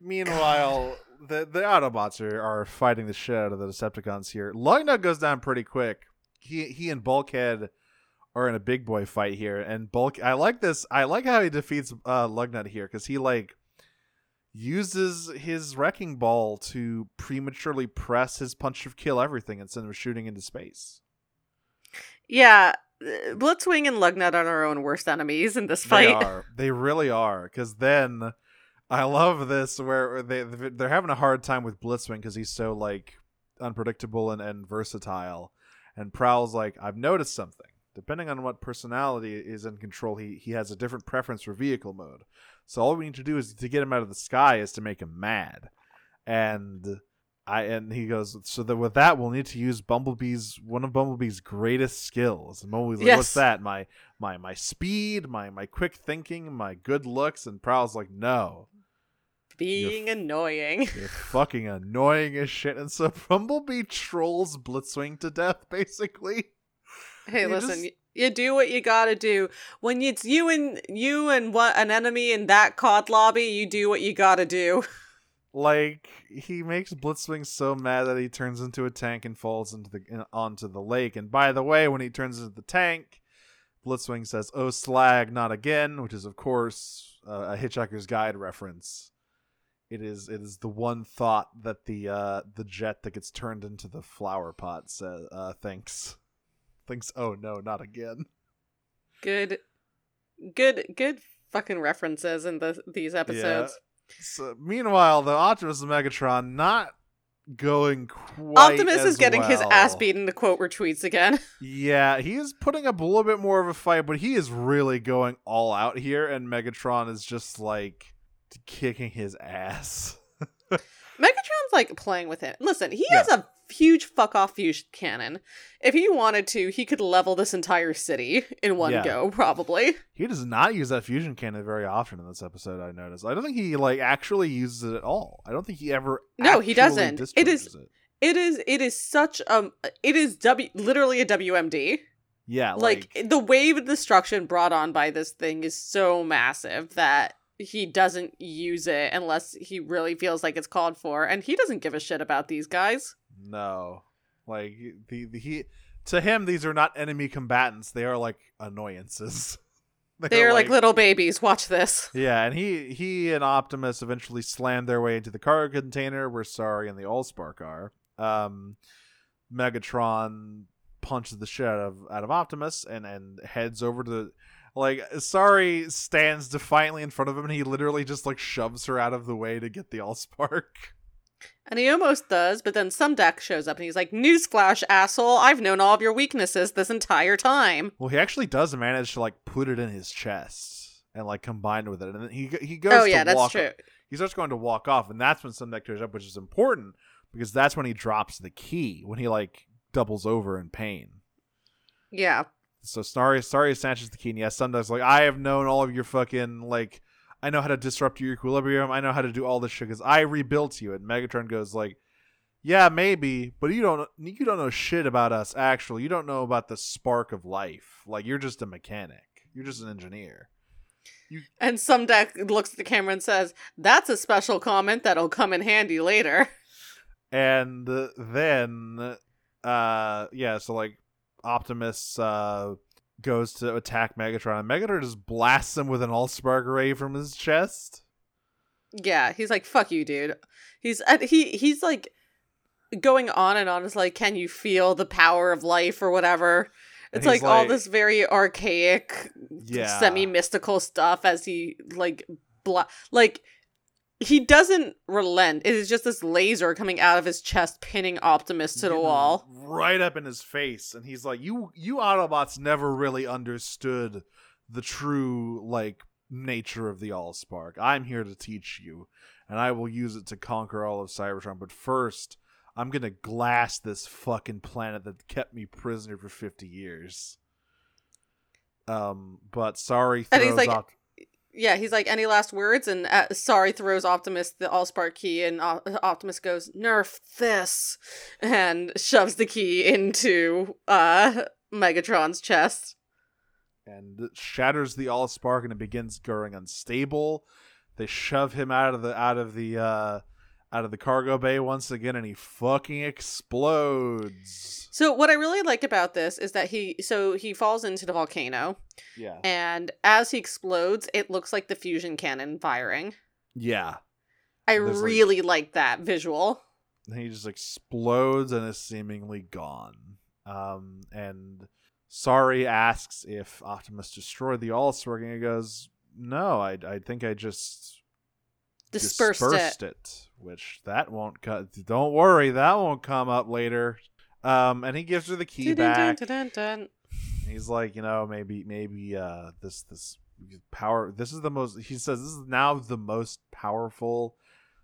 Meanwhile, the the Autobots are, are fighting the shit out of the Decepticons here. Lugnut goes down pretty quick. He he and Bulkhead are in a big boy fight here, and Bulk. I like this. I like how he defeats uh, Lugnut here because he like uses his wrecking ball to prematurely press his punch of kill everything instead of shooting into space. Yeah, uh, Blitzwing and Lugnut are our own worst enemies in this They fight. are. They really are. Because then I love this where they they're having a hard time with Blitzwing because he's so like unpredictable and, and versatile. And Prowl's like, I've noticed something. Depending on what personality is in control, he he has a different preference for vehicle mode. So all we need to do is to get him out of the sky is to make him mad. And I and he goes, so that with that we'll need to use Bumblebee's one of Bumblebee's greatest skills. And Bumblebee's like, what's that? My my my speed, my my quick thinking, my good looks, and Prowl's like, no, Being annoying. you're fucking annoying as shit. And so Bumblebee trolls Blitzwing to death, basically. Hey, You listen, just- you do what you gotta do. When it's you and you and what an enemy in that COD lobby, you do what you gotta do. Like he makes Blitzwing so mad that he turns into a tank and falls into the in, onto the lake. And by the way, when he turns into the tank, Blitzwing says, "Oh slag, not again," which is of course uh, a Hitchhiker's Guide reference. It is it is the one thought that the uh, the jet that gets turned into the flower pot says uh, thinks thinks. Oh no, not again. Good, good, good fucking references in the these episodes. So, meanwhile, the Optimus and Megatron not going quite. Optimus is getting his ass beaten to quote retweets again. Yeah, he is putting up a little bit more of a fight, but he is really going all out here, and Megatron is just like kicking his ass. Like playing with it. Listen, he has a huge fuck off fusion cannon. If he wanted to, he could level this entire city in one Yeah. go, probably. He does not use that fusion cannon very often in this episode. I noticed. I don't think he like actually uses it at all. I don't think he ever. No, he doesn't. It is it. it is it is such um it is W literally a WMD. Yeah, like, like, the wave of destruction brought on by this thing is so massive that he doesn't use it unless he really feels like it's called for and he doesn't give a shit about these guys. No, like the, the he to him these are not enemy combatants; they are like annoyances. they are like, little babies. Watch this. Yeah, and he he and Optimus eventually slam their way into the cargo container where Sari and the Allspark are. Um, Megatron punches the shit out of out of Optimus and and heads over to the like Sari stands defiantly in front of him and he literally just like shoves her out of the way to get the Allspark. and he almost does but then Sumdac shows up and he's like newsflash asshole i've known all of your weaknesses this entire time Well, he actually does manage to like put it in his chest and like combine with it, and then he he goes. oh to yeah that's walk true he starts going to walk off, and that's when Sumdac shows up, which is important because that's when he drops the key when he like doubles over in pain. yeah So Sari, Sari, snatches the key, and yes, Sumdac's like, I have known all of your fucking like, I know how to disrupt your equilibrium. I know how to do all this shit because I rebuilt you. And Megatron goes like, Yeah, maybe, but you don't you don't know shit about us. Actually, you don't know about the spark of life. Like you're just a mechanic. You're just an engineer. and Sumdac looks at the camera and says that's a special comment that'll come in handy later and then uh yeah so like optimus uh goes to attack megatron and megatron just blasts him with an allspark ray from his chest Yeah, he's like, "Fuck you, dude." He's and he he's like going on and on. It's like, "Can you feel the power of life or whatever?" It's he's like, all this very archaic, Yeah. semi mystical stuff as he like bla- like he doesn't relent. It is just this laser coming out of his chest, pinning Optimus to the Getting wall. right up in his face and he's like you you autobots never really understood the true like nature of the allspark i'm here to teach you and i will use it to conquer all of cybertron but first i'm gonna glass this fucking planet that kept me prisoner for 50 years um but Sari And he's like- Opt- Yeah, he's like, "Any last words?" And uh, Sari throws Optimus the Allspark key, and uh, Optimus goes, "Nerf this," and shoves the key into uh Megatron's chest. and it shatters the allspark and it begins growing unstable they shove him out of the out of the uh out of the cargo bay once again and he fucking explodes So what I really like about this is that he so he falls into the volcano yeah and as he explodes it looks like the fusion cannon firing. yeah I There's, like- really like that visual. and he just explodes and is seemingly gone um and Sari asks if optimus destroyed the allspark and he goes no i i think i just Dispersed, dispersed it. it. Which that won't cut. Don't worry, that won't come up later. Um, and he gives her the key back. he's like, you know, maybe, maybe, uh, this, this power. This is the most. He says this is now the most powerful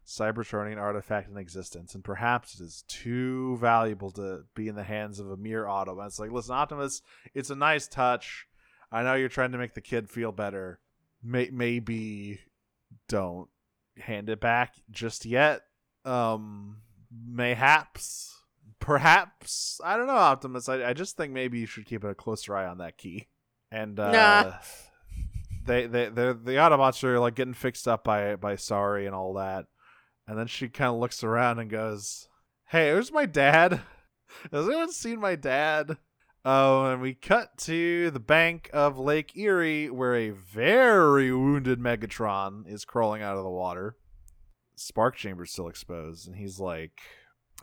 Cybertronian artifact in existence, and perhaps it is too valuable to be in the hands of a mere auto. And it's like, listen, Optimus, it's a nice touch. I know you're trying to make the kid feel better. May- maybe don't hand it back just yet. Um, mayhaps, perhaps. I don't know, Optimus. I, I just think maybe you should keep a closer eye on that key. And uh, Nah. they they they the Autobots are like getting fixed up by by Sari and all that. And then she kind of looks around and goes, "Hey, where's my dad? Has anyone seen my dad?" Oh, and we cut to the bank of Lake Erie where a very wounded Megatron is crawling out of the water. Spark chamber's still exposed, and he's like,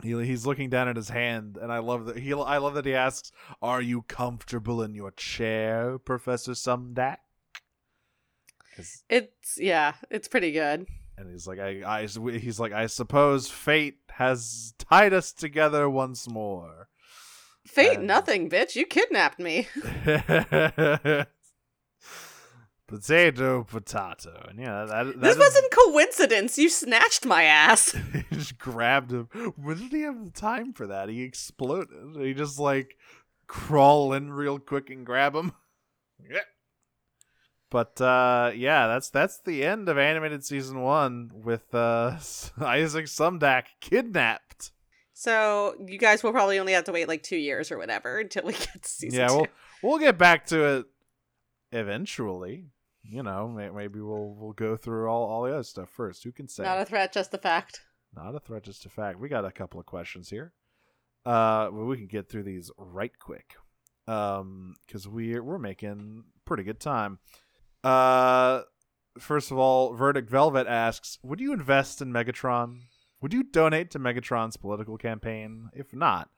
he, he's looking down at his hand, and I love that he I love that he asks, "Are you comfortable in your chair, Professor Sumdac?" 'Cause- It's yeah, it's pretty good. and he's like, I, I, he's like, I suppose fate has tied us together once more. Fate And- nothing, bitch. You kidnapped me. potato, potato, and yeah, that, that this is- wasn't coincidence. You snatched my ass. he just grabbed him. When did he have the time for that? He exploded. He just like crawl in real quick and grab him. Yeah. But uh yeah, that's that's the end of animated season one with uh Isaac Sumdac kidnapped. So you guys will probably only have to wait like two years or whatever until we get to season yeah, two. we'll we'll get back to it eventually. You know, may- maybe we'll we'll go through all, all the other stuff first. Who can say? Not a threat, just a fact. Not a threat, just a fact. We got a couple of questions here. Uh, well, we can get through these right quick. Um, because we're we're making pretty good time. Uh, first of all, Verdict Velvet asks, "Would you invest in Megatron? Would you donate to Megatron's political campaign? If not,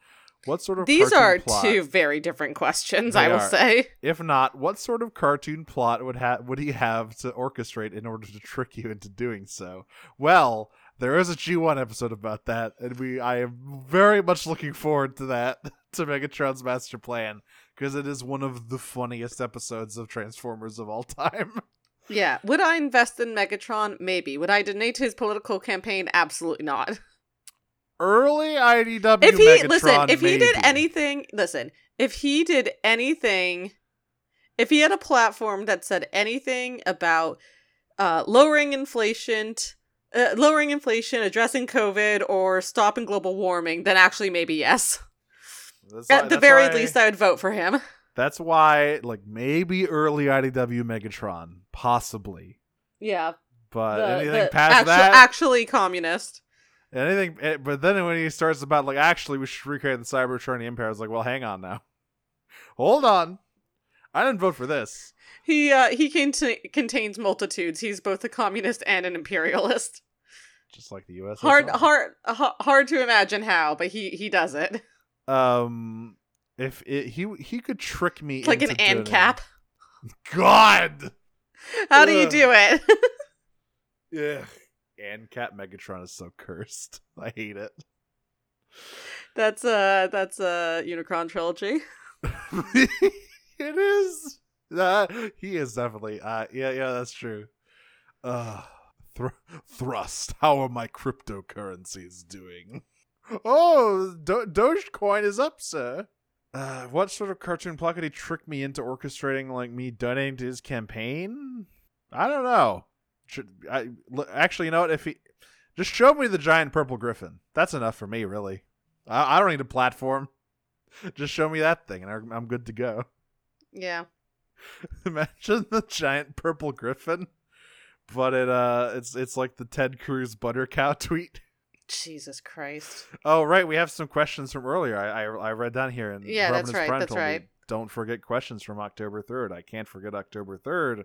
what sort of These cartoon are plot- two very different questions, They I will are. say. If not, what sort of cartoon plot would ha- would he have to orchestrate in order to trick you into doing so? Well, there is a G1 episode about that, and we I am very much looking forward to that to Megatron's master plan because it is one of the funniest episodes of Transformers of all time. Yeah. Would I invest in Megatron? Maybe. Would I donate to his political campaign? Absolutely not. Early IDW if he Megatron, listen, if he did anything, listen, if he did anything, if he had a platform that said anything about uh, lowering inflation, uh, lowering inflation, addressing COVID, or stopping global warming, then actually maybe yes. That's why- At the very why- least, I would vote for him. That's why, like maybe early IDW Megatron, possibly, Yeah, but the- anything the past actu- that, actually communist. Anything, eh, but then when he starts about like, actually, we should recreate the Cybertron and the Empire. I was like, well, hang on now, hold on. I didn't vote for this. He uh, he cont- contains multitudes. He's both a communist and an imperialist. Just like the U.S. Hard, hard, hard to imagine how, but he he does it. Um, if it, he he could trick me It's like an doing- ANCAP. God, How do you do it? yeah, And Cat Megatron is so cursed. I hate it. that's uh that's a Unicron trilogy. it is. Uh, he is definitely. Uh, yeah, yeah, that's true. Uh, thr- thrust. How are my cryptocurrencies doing? Oh, Do- Dogecoin is up, sir. Uh, what sort of cartoon plot could he trick me into orchestrating, like me donating to his campaign? I don't know. Should I actually? You know what? If he just show me the giant purple griffin, that's enough for me, really. I, I don't need a platform. Just show me that thing, and I'm- I'm good to go. Yeah. Imagine the giant purple griffin, but it uh, it's it's like the Ted Cruz butter cow tweet. Jesus Christ. Oh right, we have some questions from earlier. I I, I read down here, and Yeah, that's right, that's told me, right. Don't forget questions from October third. I can't forget October third.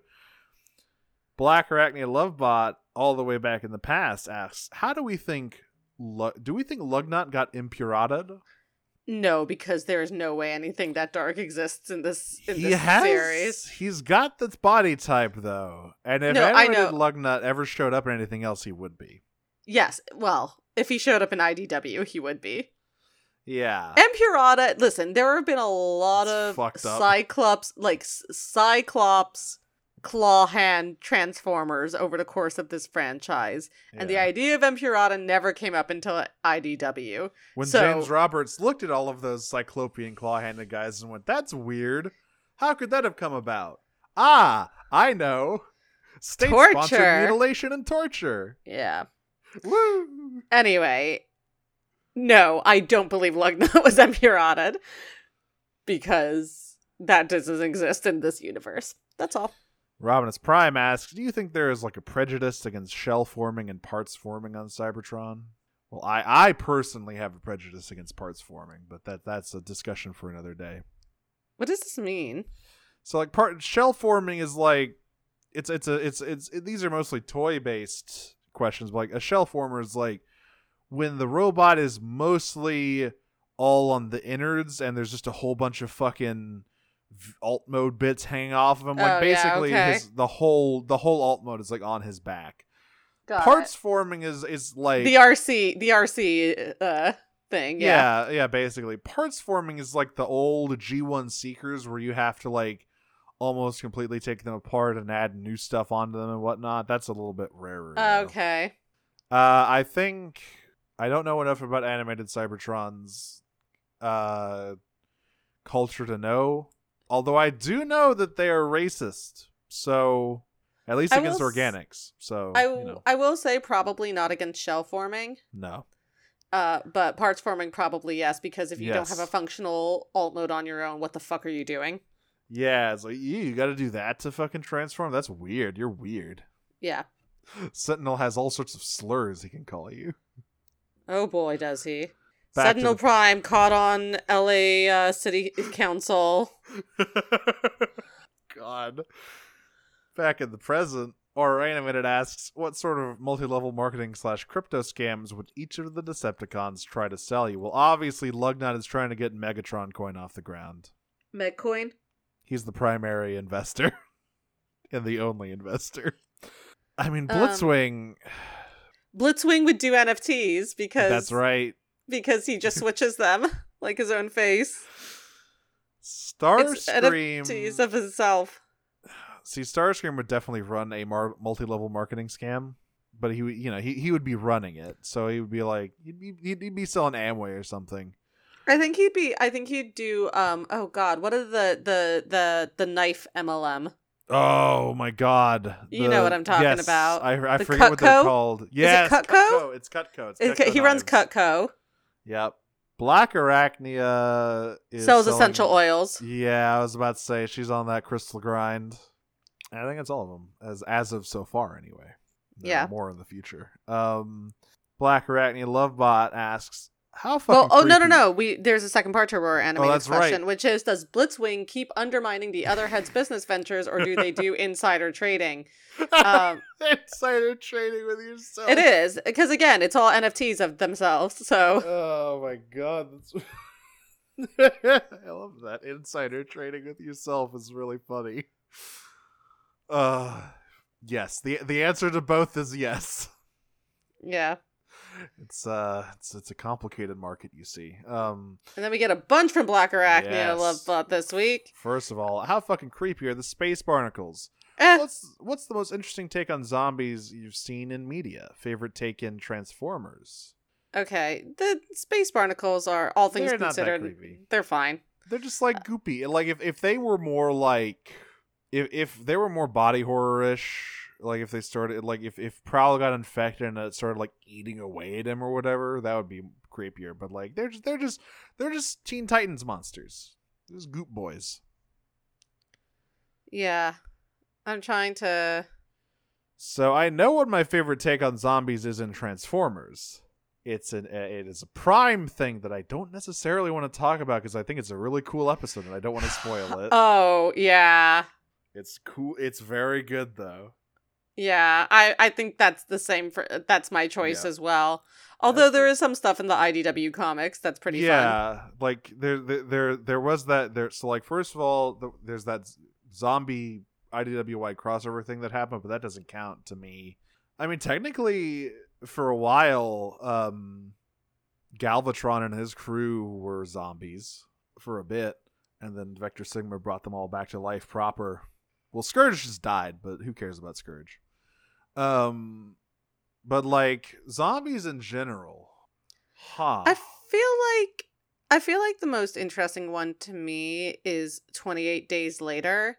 Black Arachnia Lovebot, all the way back in the past, asks, "How do we think? Do we think Lugnut got impurated? No, because there is no way anything that dark exists in this in he this has. series. He's got the body type though, and if No, I animated. Lugnut ever showed up in anything else, he would be. Yes. Well, if he showed up in IDW, he would be. Yeah. Empurata, listen, there have been a lot It's of. Cyclops, like Cyclops claw hand transformers over the course of this franchise. And the idea of Empurata never came up until IDW. When So- James Roberts looked at all of those cyclopean claw-handed guys and went, "That's weird. How could that have come about?" Ah, I know. State-sponsored Torture. mutilation and torture. Yeah. Woo! Anyway, no, I don't believe Lugna was Empurata because that doesn't exist in this universe. That's all. Robinus Prime asks, "Do you think there is like a prejudice against shell forming and parts forming on Cybertron?" Well, I I personally have a prejudice against parts forming, but that that's a discussion for another day. What does this mean? So like part shell forming is like it's it's a it's it's it, these are mostly toy based questions. But like a shell former is like when the robot is mostly all on the innards and there's just a whole bunch of fucking alt mode bits hanging off of him. Like Oh, yeah, basically okay. his the whole the whole alt mode is like on his back. Got Parts forming is is like the RC, the RC uh thing. Yeah. yeah, yeah, basically. Parts forming is like the old G1 Seekers where you have to like almost completely take them apart and add new stuff onto them and whatnot. That's a little bit rarer. Okay. Uh, I think I don't know enough about animated Cybertron's uh, culture to know. Although I do know that they are racist. So at least I against organics. So I you know, I will say probably not against shell forming. no. Uh, but parts forming probably yes because if you don't have a functional alt mode on your own, what the fuck are you doing? Yeah, it's like you, got to do that to fucking transform. That's weird. You're weird. Yeah. Sentinel has all sorts of slurs he can call you. Oh boy, does he. Back Sentinel the- Prime caught on LA uh, City Council. God. Back in the present, or animated asks, what sort of multi-level marketing slash crypto scams would each of the Decepticons try to sell you? Well, obviously, Lugnut is trying to get Megatron coin off the ground. Metcoin? He's the primary investor and the only investor. I mean, Um, Blitzwing. Blitzwing would do NFTs because that's right. because he just switches them like his own face. It's Starscream. NFTs of himself. See, Starscream would definitely run a mar- multi-level marketing scam, but he, would, you know, he he would be running it, so he would be like, he'd be he'd be selling Amway or something. I think he'd be. I think he'd do. Um. Oh God. What are the the the the knife MLM? Oh my God! You know what I'm talking yes, about. I, I The forget what they're called. Yes, Cutco? It's Cutco. It's It's- Cutco he runs. Cutco. Yep. Black Arachnia is Sells selling- essential oils. Yeah, I was about to say she's on that crystal grind. I think that's all of them, as as of so far, anyway. There Yeah. more in the future. Um, Black Arachnia Lovebot asks, "How fucking?" Well, oh no no no. We there's a second part to our animated right. question, which is: Does Blitzwing keep undermining the other head's business ventures, or do they do insider trading? Um, Insider trading with yourself. it is because again, it's all NFTs of themselves. So Oh my god, that's... I love that. Insider trading with yourself is really funny. Uh yes. The the answer to both is yes. yeah, It's uh it's it's a complicated market, you see. Um and then we get a bunch from Black Arachnia Yes. Love Bot this week. first of all, how fucking creepy are the space barnacles? Eh, What's what's the most interesting take on zombies you've seen in media? Favorite take in Transformers? okay, the space barnacles are all things They're that considered. They're fine. They're just like goopy. Like if, if they were more like if if they were more body horror-ish, like if they started like if if Prowl got infected and it started like eating away at him or whatever, that would be creepier. But like they're just they're just they're just Teen Titans monsters. They're just goop boys. Yeah, I'm trying to. So I know what my favorite take on zombies is in Transformers. It's an uh, it is a prime thing that I don't necessarily want to talk about because I think it's a really cool episode and I don't want to spoil it. Oh yeah, It's cool. It's very good though. Yeah, I I think that's the same for that's my choice Yeah. as well. Although That's there the- is some stuff in the IDW comics that's pretty fun. yeah, like there, there, there, there was that. There, so like first of all, the, there's that zombie IDWY crossover thing that happened, but that doesn't count to me. I mean, technically, for a while, um, Galvatron and his crew were zombies for a bit, and then Vector Sigma brought them all back to life proper. Well, Scourge just died, but who cares about Scourge? Um, but like zombies in general, huh? I feel like I feel like the most interesting one to me is 28 Days Later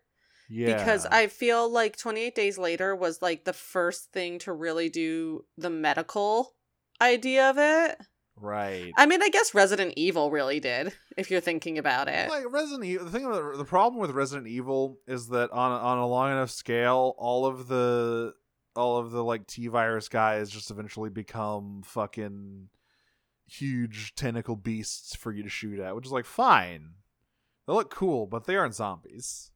yeah, because I feel like 28 Days Later was like the first thing to really do the medical idea of it. right. I mean, I guess Resident Evil really did if you're thinking about it. like Resident Evil, the thing about the problem with Resident Evil is that on a, on a long enough scale, all of the all of the like T virus guys just eventually become fucking huge tentacle beasts for you to shoot at, which is like fine. They look cool, but they aren't zombies.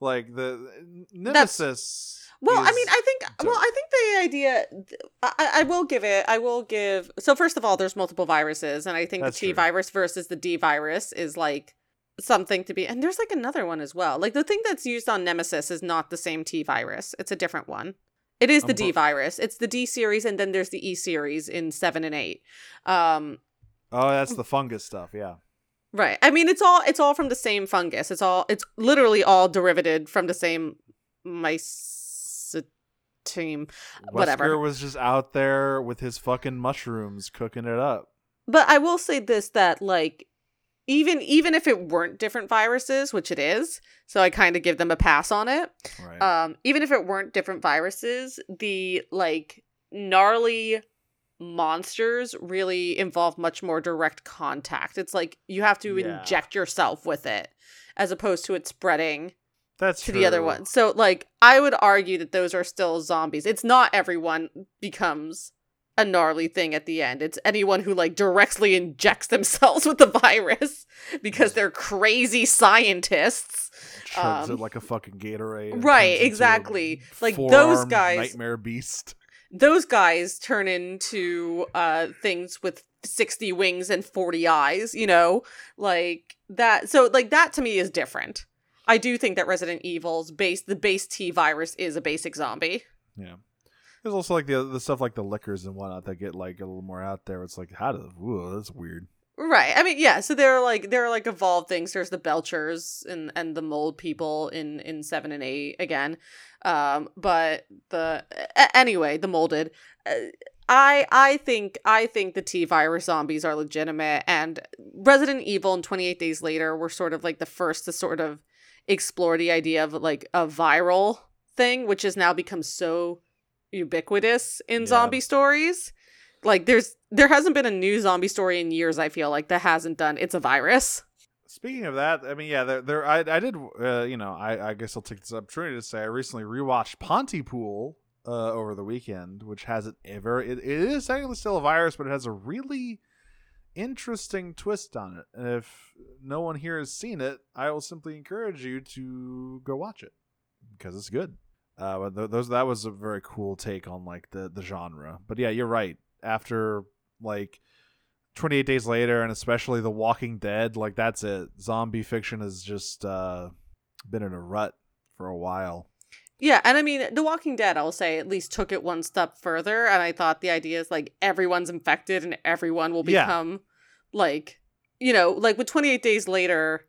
Like the Nemesis. Well, I mean, I think. Well. I think the idea. I, I will give it. I will give. So first of all, there's multiple viruses, and I think That's the T true. virus versus the D virus is like something to be. And there's like another one as well. Like the thing that's used on Nemesis is not the same T virus. It's a different one. It is the Um, D virus. It's the D series, and then there's the E series in seven and eight. Um, oh, that's the fungus stuff. Yeah. right. I mean, it's all it's all from the same fungus. It's all it's literally all derivated from the same. Whatever. Wesker was just out there with his fucking mushrooms cooking it up. But I will say this that like even even if it weren't different viruses, which it is, so I kind of give them a pass on it. Right. Um even if it weren't different viruses, the like gnarly monsters really involve much more direct contact. It's like you have to Yeah. inject yourself with it as opposed to it spreading That's to the other one. So like I would argue that those are still zombies. It's not everyone becomes a gnarly thing at the end. It's anyone who like directly injects themselves with the virus because they're crazy scientists. Chugs um, it like a fucking Gatorade. right, turns into a exactly. Like, those guys- Nightmare beast. Those guys turn into uh things with 60 wings and 40 eyes, you know? Like that so like that to me is different. I do think that Resident Evil's base the base T virus is a basic zombie. Yeah. There's also like the the stuff like the Lickers and whatnot that get like a little more out there. It's like how do ooh, that's weird. Right. I mean, yeah. So there are like there are like evolved things. There's the Belchers and and the mold people in in seven and eight again. Um, but the anyway, the molded. Uh, I I think I think the T virus zombies are legitimate, and Resident Evil and Twenty Eight Days Later were sort of like the first to sort of explore the idea of like a viral thing, which has now become so ubiquitous in Yeah. zombie stories. Like there's there hasn't been a new zombie story in years. I feel like that hasn't done. It's a virus. Speaking of that, I mean, yeah, there, there I, I did, uh, you know, I, I guess I'll take this opportunity to say I recently rewatched Pontypool uh, over the weekend, which has it a very, it, it is technically still a virus, but it has a really interesting twist on it. And if no one here has seen it, I will simply encourage you to go watch it because it's good. Uh, but th- those that was a very cool take on like the the genre. But yeah, you're right. After like 28 days later and especially the walking dead like that's it zombie fiction has just uh been in a rut for a while Yeah, and I mean, The Walking Dead, I'll say, at least took it one step further. And I thought the idea is like everyone's infected and everyone will Yeah. become like, you know, like with 28 Days Later,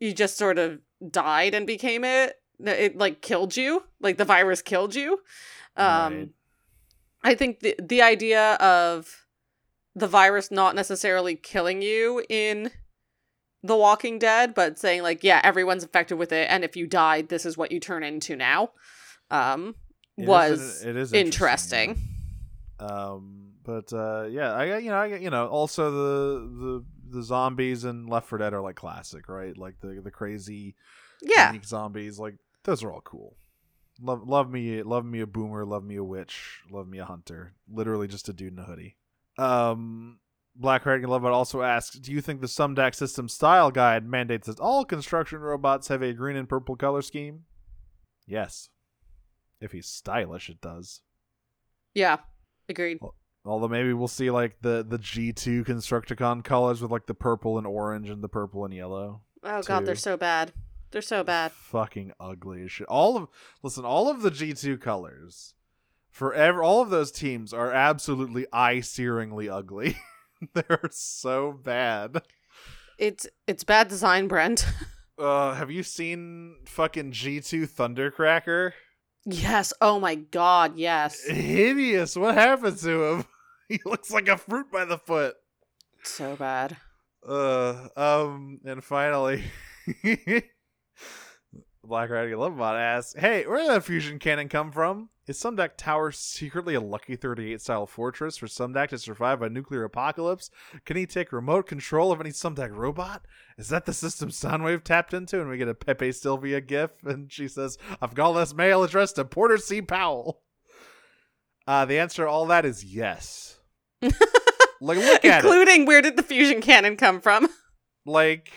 you just sort of died and became it. It like killed you, like the virus killed you. Um, Right. I think the the idea of the virus not necessarily killing you in The Walking Dead, but saying like, yeah, everyone's infected with it, and if you died, this is what you turn into now. Um, It is was an- it is interesting. yeah. um but uh yeah i got- you know i you know also the the the zombies in left for dead are like classic right like the the crazy Yeah, unique zombies like those are all cool. Love love me love me a boomer love me a witch love me a hunter. Literally just a dude in a hoodie. Um black Red and love also asks do you think the sumdac system style guide mandates that all construction robots have a green and purple color scheme? Yes. If he's stylish it does. Yeah, agreed. although maybe we'll see like the the g2 constructicon colors with like the purple and orange and the purple and yellow. Oh god, they're so bad. They're so bad. fucking ugly as shit. All of listen, all of the G two colors for ever, all of those teams are absolutely eye searingly ugly. They're so bad. It's it's bad design, Brent. Uh, have you seen fucking G two Thundercracker? yes. Oh my god. Yes. Hideous. What happened to him? He looks like a fruit by the foot. so bad. Uh, um, and finally, Black Riding Lovebot asks, "Hey, where did that fusion cannon come from? Is Sumdac Tower secretly a Lucky 38 style fortress for Sumdac to survive a nuclear apocalypse? Can he take remote control of any Sumdac robot? Is that the system Soundwave tapped into?" And we get a Pepe Silvia gif, and she says, "I've got this mail addressed to Porter C. Powell." Uh, the answer to all that is yes. like, look at it. Including where did the fusion cannon come from? like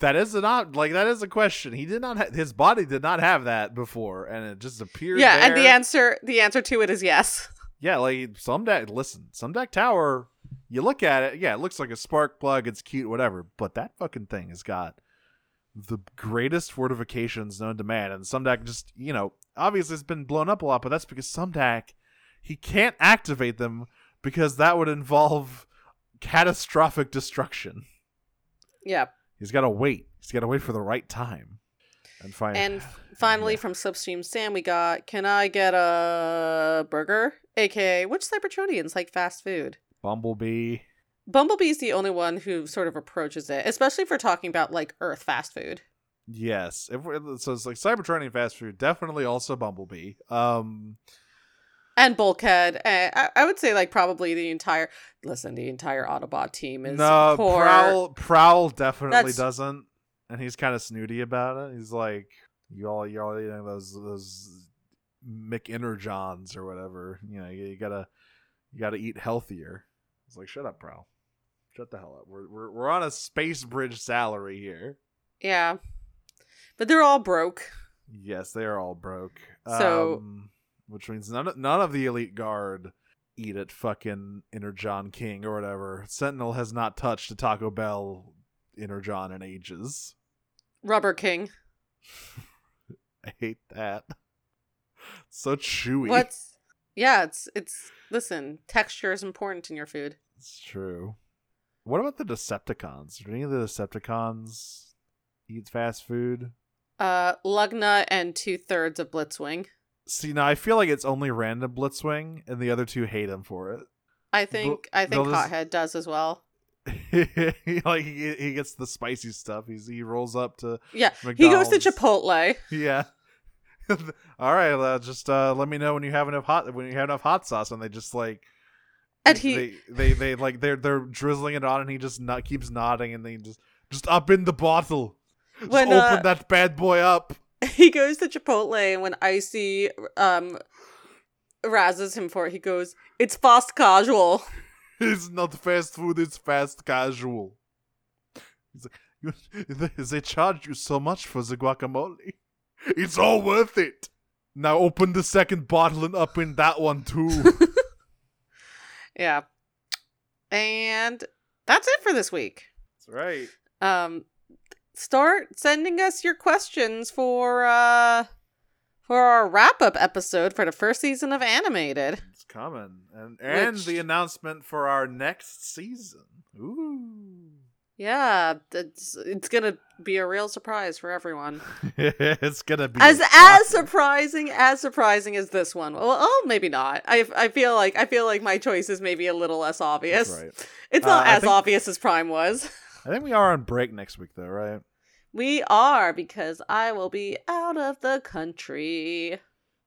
that is not like that is a question he did not ha- his body did not have that before and it just appeared yeah, and the answer the answer to it is yes. yeah like Sumdac listen Sumdac tower you look at it yeah it looks like a spark plug it's cute whatever but that fucking thing has got the greatest fortifications known to man and Sumdac just you know obviously it's been blown up a lot but that's because Sumdac he can't activate them because that would involve catastrophic destruction Yeah. He's got to wait. He's got to wait for the right time. And find. And finally, Yeah. from Slipstream Sam, we got Can I get a burger? AKA, which Cybertronians like fast food? Bumblebee. Bumblebee's the only one who sort of approaches it, especially if we're talking about like Earth fast food. Yes. If we're, so it's like Cybertronian fast food. Definitely also Bumblebee. Um. And Bulkhead. Uh, I, I would say like probably the entire. Listen, the entire Autobot team is no, poor. Prowl Prowl definitely That's- doesn't, and he's kind of snooty about it. He's like, "You all, you all, you know, those those McEnergons or whatever. You know, you, you gotta you gotta eat healthier." It's like, "Shut up, Prowl. Shut the hell up. We're we're we're on a space bridge salary here." Yeah, but they're all broke. Yes, they are all broke. So- um, which means none of, none of the elite guard eat at fucking Energon King or whatever. Sentinel has not touched a Taco Bell Energon in ages. Rubber King. I hate that. So chewy. What's yeah? It's it's listen. Texture is important in your food. It's true. What about the Decepticons? Do any of the Decepticons eat fast food? Uh, Lugna and two thirds of Blitzwing. See, now I feel like it's only random Blitzwing, and the other two hate him for it. I think I think just- Hothead does as well. like he, he gets the spicy stuff. He's he rolls up to Yeah, he goes to McDonald's. Chipotle. yeah. All right, uh, just uh, let me know when you have enough hot when you have enough hot sauce, and they just like And he- they, they they like they're they're drizzling it on, and he just not, keeps nodding, and they just just up in the bottle, just When, open uh, that bad boy up. he goes to Chipotle, and when Icy um razzes him for it, he goes, "It's fast casual." It's not fast food; it's fast casual. He's like, you, they charge you so much for the guacamole. It's all worth it. Now open the second bottle and up in that one too. Yeah, and that's it for this week. That's right. Um, start sending us your questions for uh for our wrap up episode for the first season of Animated. It's coming, and and Which- the announcement for our next season. Ooh, Yeah, it's it's gonna be a real surprise for everyone. it's gonna be as as surprising as surprising as this one. Well, oh, maybe not. I I feel like I feel like my choice is maybe a little less obvious. Right. It's not Uh, as think- obvious as Prime was. I think we are on break next week, though, right? We are because I will be out of the country.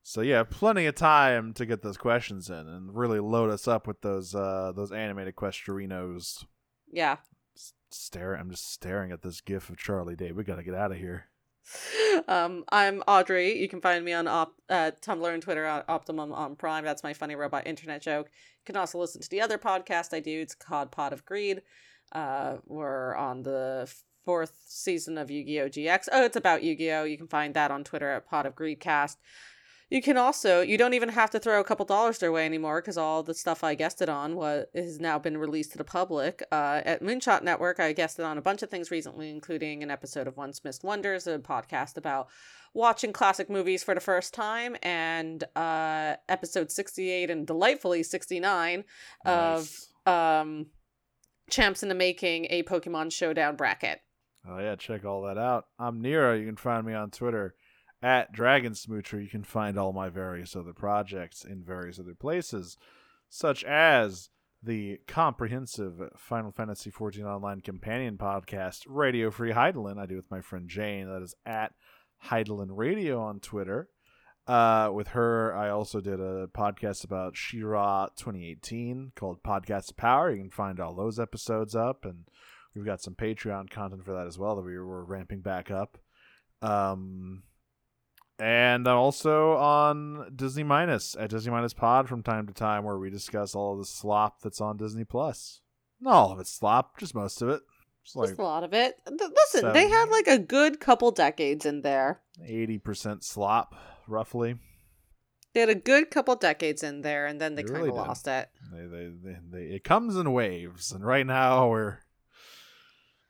So yeah, plenty of time to get those questions in and really load us up with those uh those animated questorinos. Yeah. S- Stare, I'm just staring at this gif of Charlie Day. We gotta get out of here. Um, I'm Audrey. You can find me on op- uh, Tumblr and Twitter at Optimum on Prime. That's my funny robot internet joke. You can also listen to the other podcast I do. It's called Pod of Greed. Uh, we're on the fourth season of Yu-Gi-Oh! GX. Oh, it's about Yu-Gi-Oh! You can find that on Twitter at Pod of Greedcast. You can also you don't even have to throw a couple dollars their way anymore because all the stuff I guested on was has now been released to the public. Uh, at Moonshot Network, I guested on a bunch of things recently, including an episode of Once Missed Wonders, a podcast about watching classic movies for the first time, and uh, episode sixty eight and delightfully sixty nine of um, Champs in the Making, a Pokemon Showdown bracket. Oh yeah, check all that out. I'm Nero. You can find me on Twitter at Dragon Smoocher. You can find all my various other projects in various other places, such as the comprehensive Final Fantasy XIV Online Companion podcast, Radio Free Hydaelyn. I do with my friend Jane. That is at Hydaelyn Radio on Twitter. Uh, with her, I also did a podcast about She-Ra 2018 called Podcast of Power. You can find all those episodes up, and we've got some Patreon content for that as well that we were ramping back up. Um, and I'm also on Disney Minus at Disney Minus Pod from time to time, where we discuss all of the slop that's on Disney Plus. Not all of it's slop, just most of it. It's like Just a lot of it. Listen, they had like a good couple decades in there. eighty percent slop, roughly. They had a good couple decades in there, and then they, They kind really of did. lost it. They, they, they, they, it comes in waves, and right now we're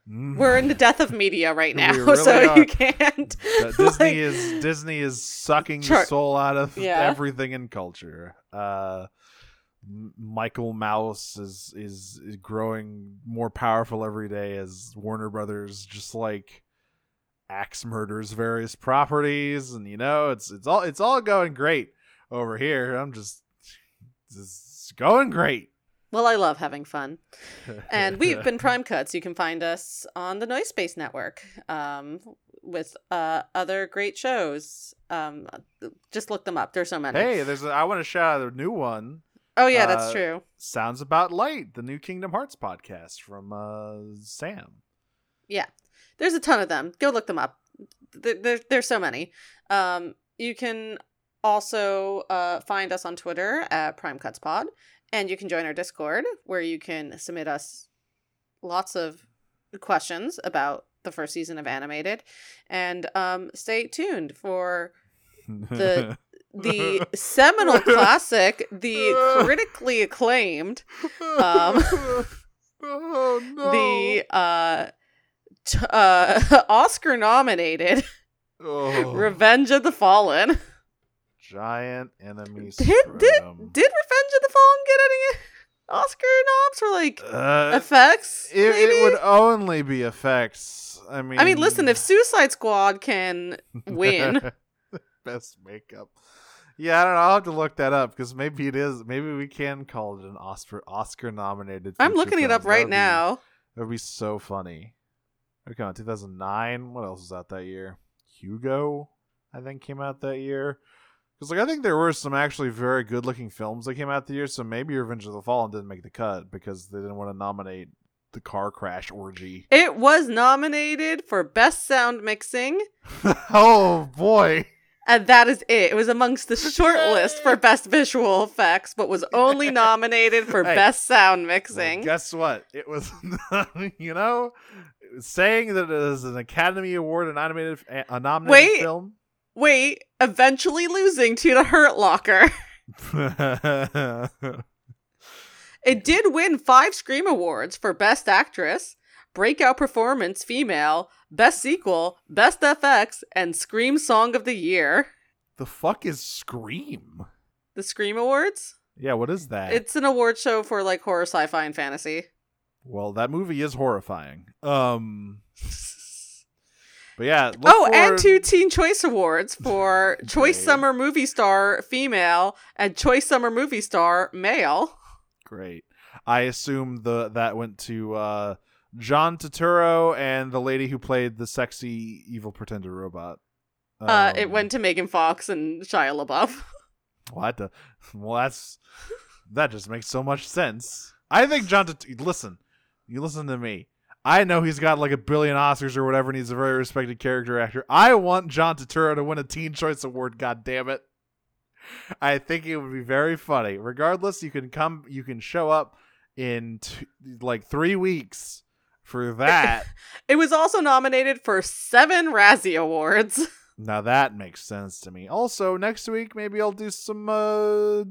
Mm. We're in the death of media right now, really so are. you can't. Disney like- is Disney is sucking Char- the soul out of Yeah. everything in culture. Uh, Michael Mouse is, is is growing more powerful every day as Warner Brothers just like axe murders various properties, and you know it's it's all it's all going great over here. I'm just it's going great. Well, I love having fun. And we've been Prime Cuts. You can find us on the Noise Space Network um, with uh, other great shows. Um, Just look them up. There's so many. Hey, there's a, I want to shout out a new one. oh yeah, that's uh, true. Sounds About Light, the new Kingdom Hearts podcast from uh, Sam. There's a ton of them. Go look them up. There, there, there's so many. Um, you can also uh, find us on Twitter at Prime Cuts Pod, and you can join our Discord where you can submit us lots of questions about the first season of Animated, and um, stay tuned for The- the seminal classic, the critically acclaimed, um, oh no. the uh, t- uh, Oscar nominated oh, Revenge of the Fallen. giant enemy. Did did did. Revenge of the Fallen get any Oscar noms for like Uh, effects? it, it would only be effects. I mean, I mean, listen, if Suicide Squad can win, best makeup. Yeah, I don't know. I'll have to look that up because maybe it is. Maybe we can call it an Oscar Oscar nominated. I'm looking it up right now. That would be so funny. Okay, on 2009. What else was out that year? Hugo, I think, came out that year. Because like I think there were some actually very good looking films that came out the year. So maybe Revenge of the Fallen didn't make the cut because they didn't want to nominate the car crash orgy. It was nominated for Best Sound Mixing, oh boy. and that is it. It was amongst the short list for Best Visual Effects, but was only nominated for Hey. Best Sound Well, Mixing. guess what? It was, you know, saying that it is an Academy Award and animated a nominated Wait. film. Wait, eventually losing to The Hurt Locker. It did win five Scream Awards for Best Actress, Breakout Performance Female, Best Sequel, Best FX, and Scream Song of the Year. the fuck is Scream? The Scream Awards? Yeah, what is that? It's an award show for like horror, sci-fi, and fantasy. Well, that movie is horrifying. Um, but yeah. oh, and two Teen Choice Awards for Choice Summer Movie Star Female and Choice Summer Movie Star Male. Great. I assume the that went to uh, John Turturro and the lady who played the sexy evil pretender robot. uh, it Um, went to Megan Fox and Shia LaBeouf. What the? Well, that's that just makes so much sense. I think John. Listen, you listen to me. I know he's got like a billion Oscars or whatever, and he's a very respected character actor. I want John Turturro to win a Teen Choice Award. God damn it! I think it would be very funny. Regardless, you can come, you can show up in t- like three weeks for that. It was also nominated for seven Razzie Awards. now that makes sense to me. Also, next week maybe I'll do some uh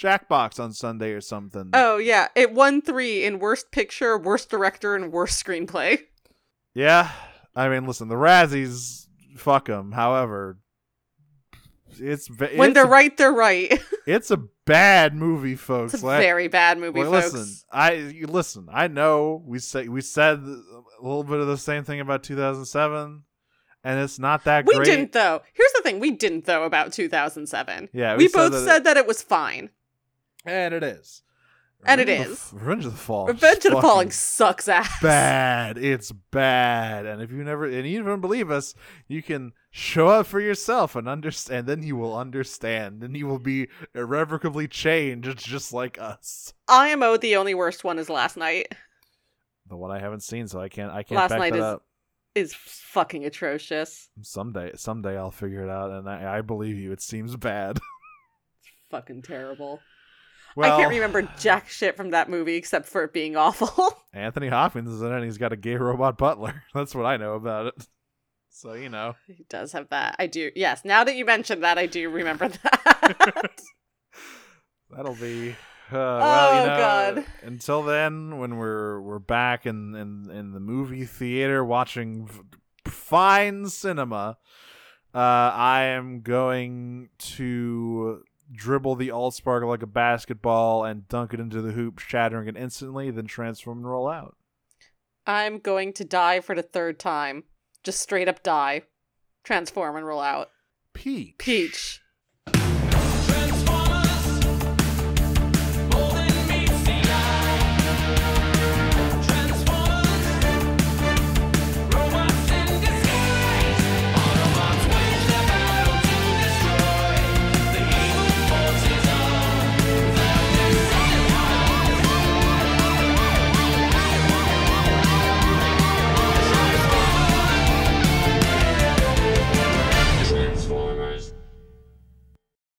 Jackbox on Sunday or something. Oh yeah, it won three in Worst Picture, Worst Director, and Worst Screenplay. Yeah, I mean, listen, the Razzies, fuck them. However, it's ve- When it's they're a, right, they're right. It's a bad movie, folks. It's a Like- very bad movie, like, folks. listen, I you listen. I know we say we said a little bit of the same thing about 2007, and it's not that we great. didn't though. Here's the thing: we didn't though about 2007. Yeah, we, we both that it- said that it was fine. And it is. And it Revenge of the- is. Revenge of the Fall. Revenge of the Falling sucks ass. bad. It's bad. And if you never and you don't believe us, you can show up for yourself and understand. Then you will understand, and you will be irrevocably changed, just like us. IMO, the only worst one is Last Knight. The one I haven't seen, so I can't. I can't Last back Knight that is- up. Is fucking atrocious. Someday, someday I'll figure it out, and I, I believe you. It seems bad. It's fucking terrible. Well, I can't remember jack shit from that movie except for it being awful. Anthony Hopkins is in it. and He's got a gay robot butler. That's what I know about it. So you know. he does have that. I do. Yes. Now that you mentioned that, I do remember that. That'll be. Uh, well, you Oh, know, God. Until then, when we're we're back in in, in the movie theater watching f- fine cinema, uh, I am going to dribble the Allspark like a basketball and dunk it into the hoop, shattering it instantly, then transform and roll out. I'm going to die for the third time. Just straight up die. Transform and roll out. Peach. Peach.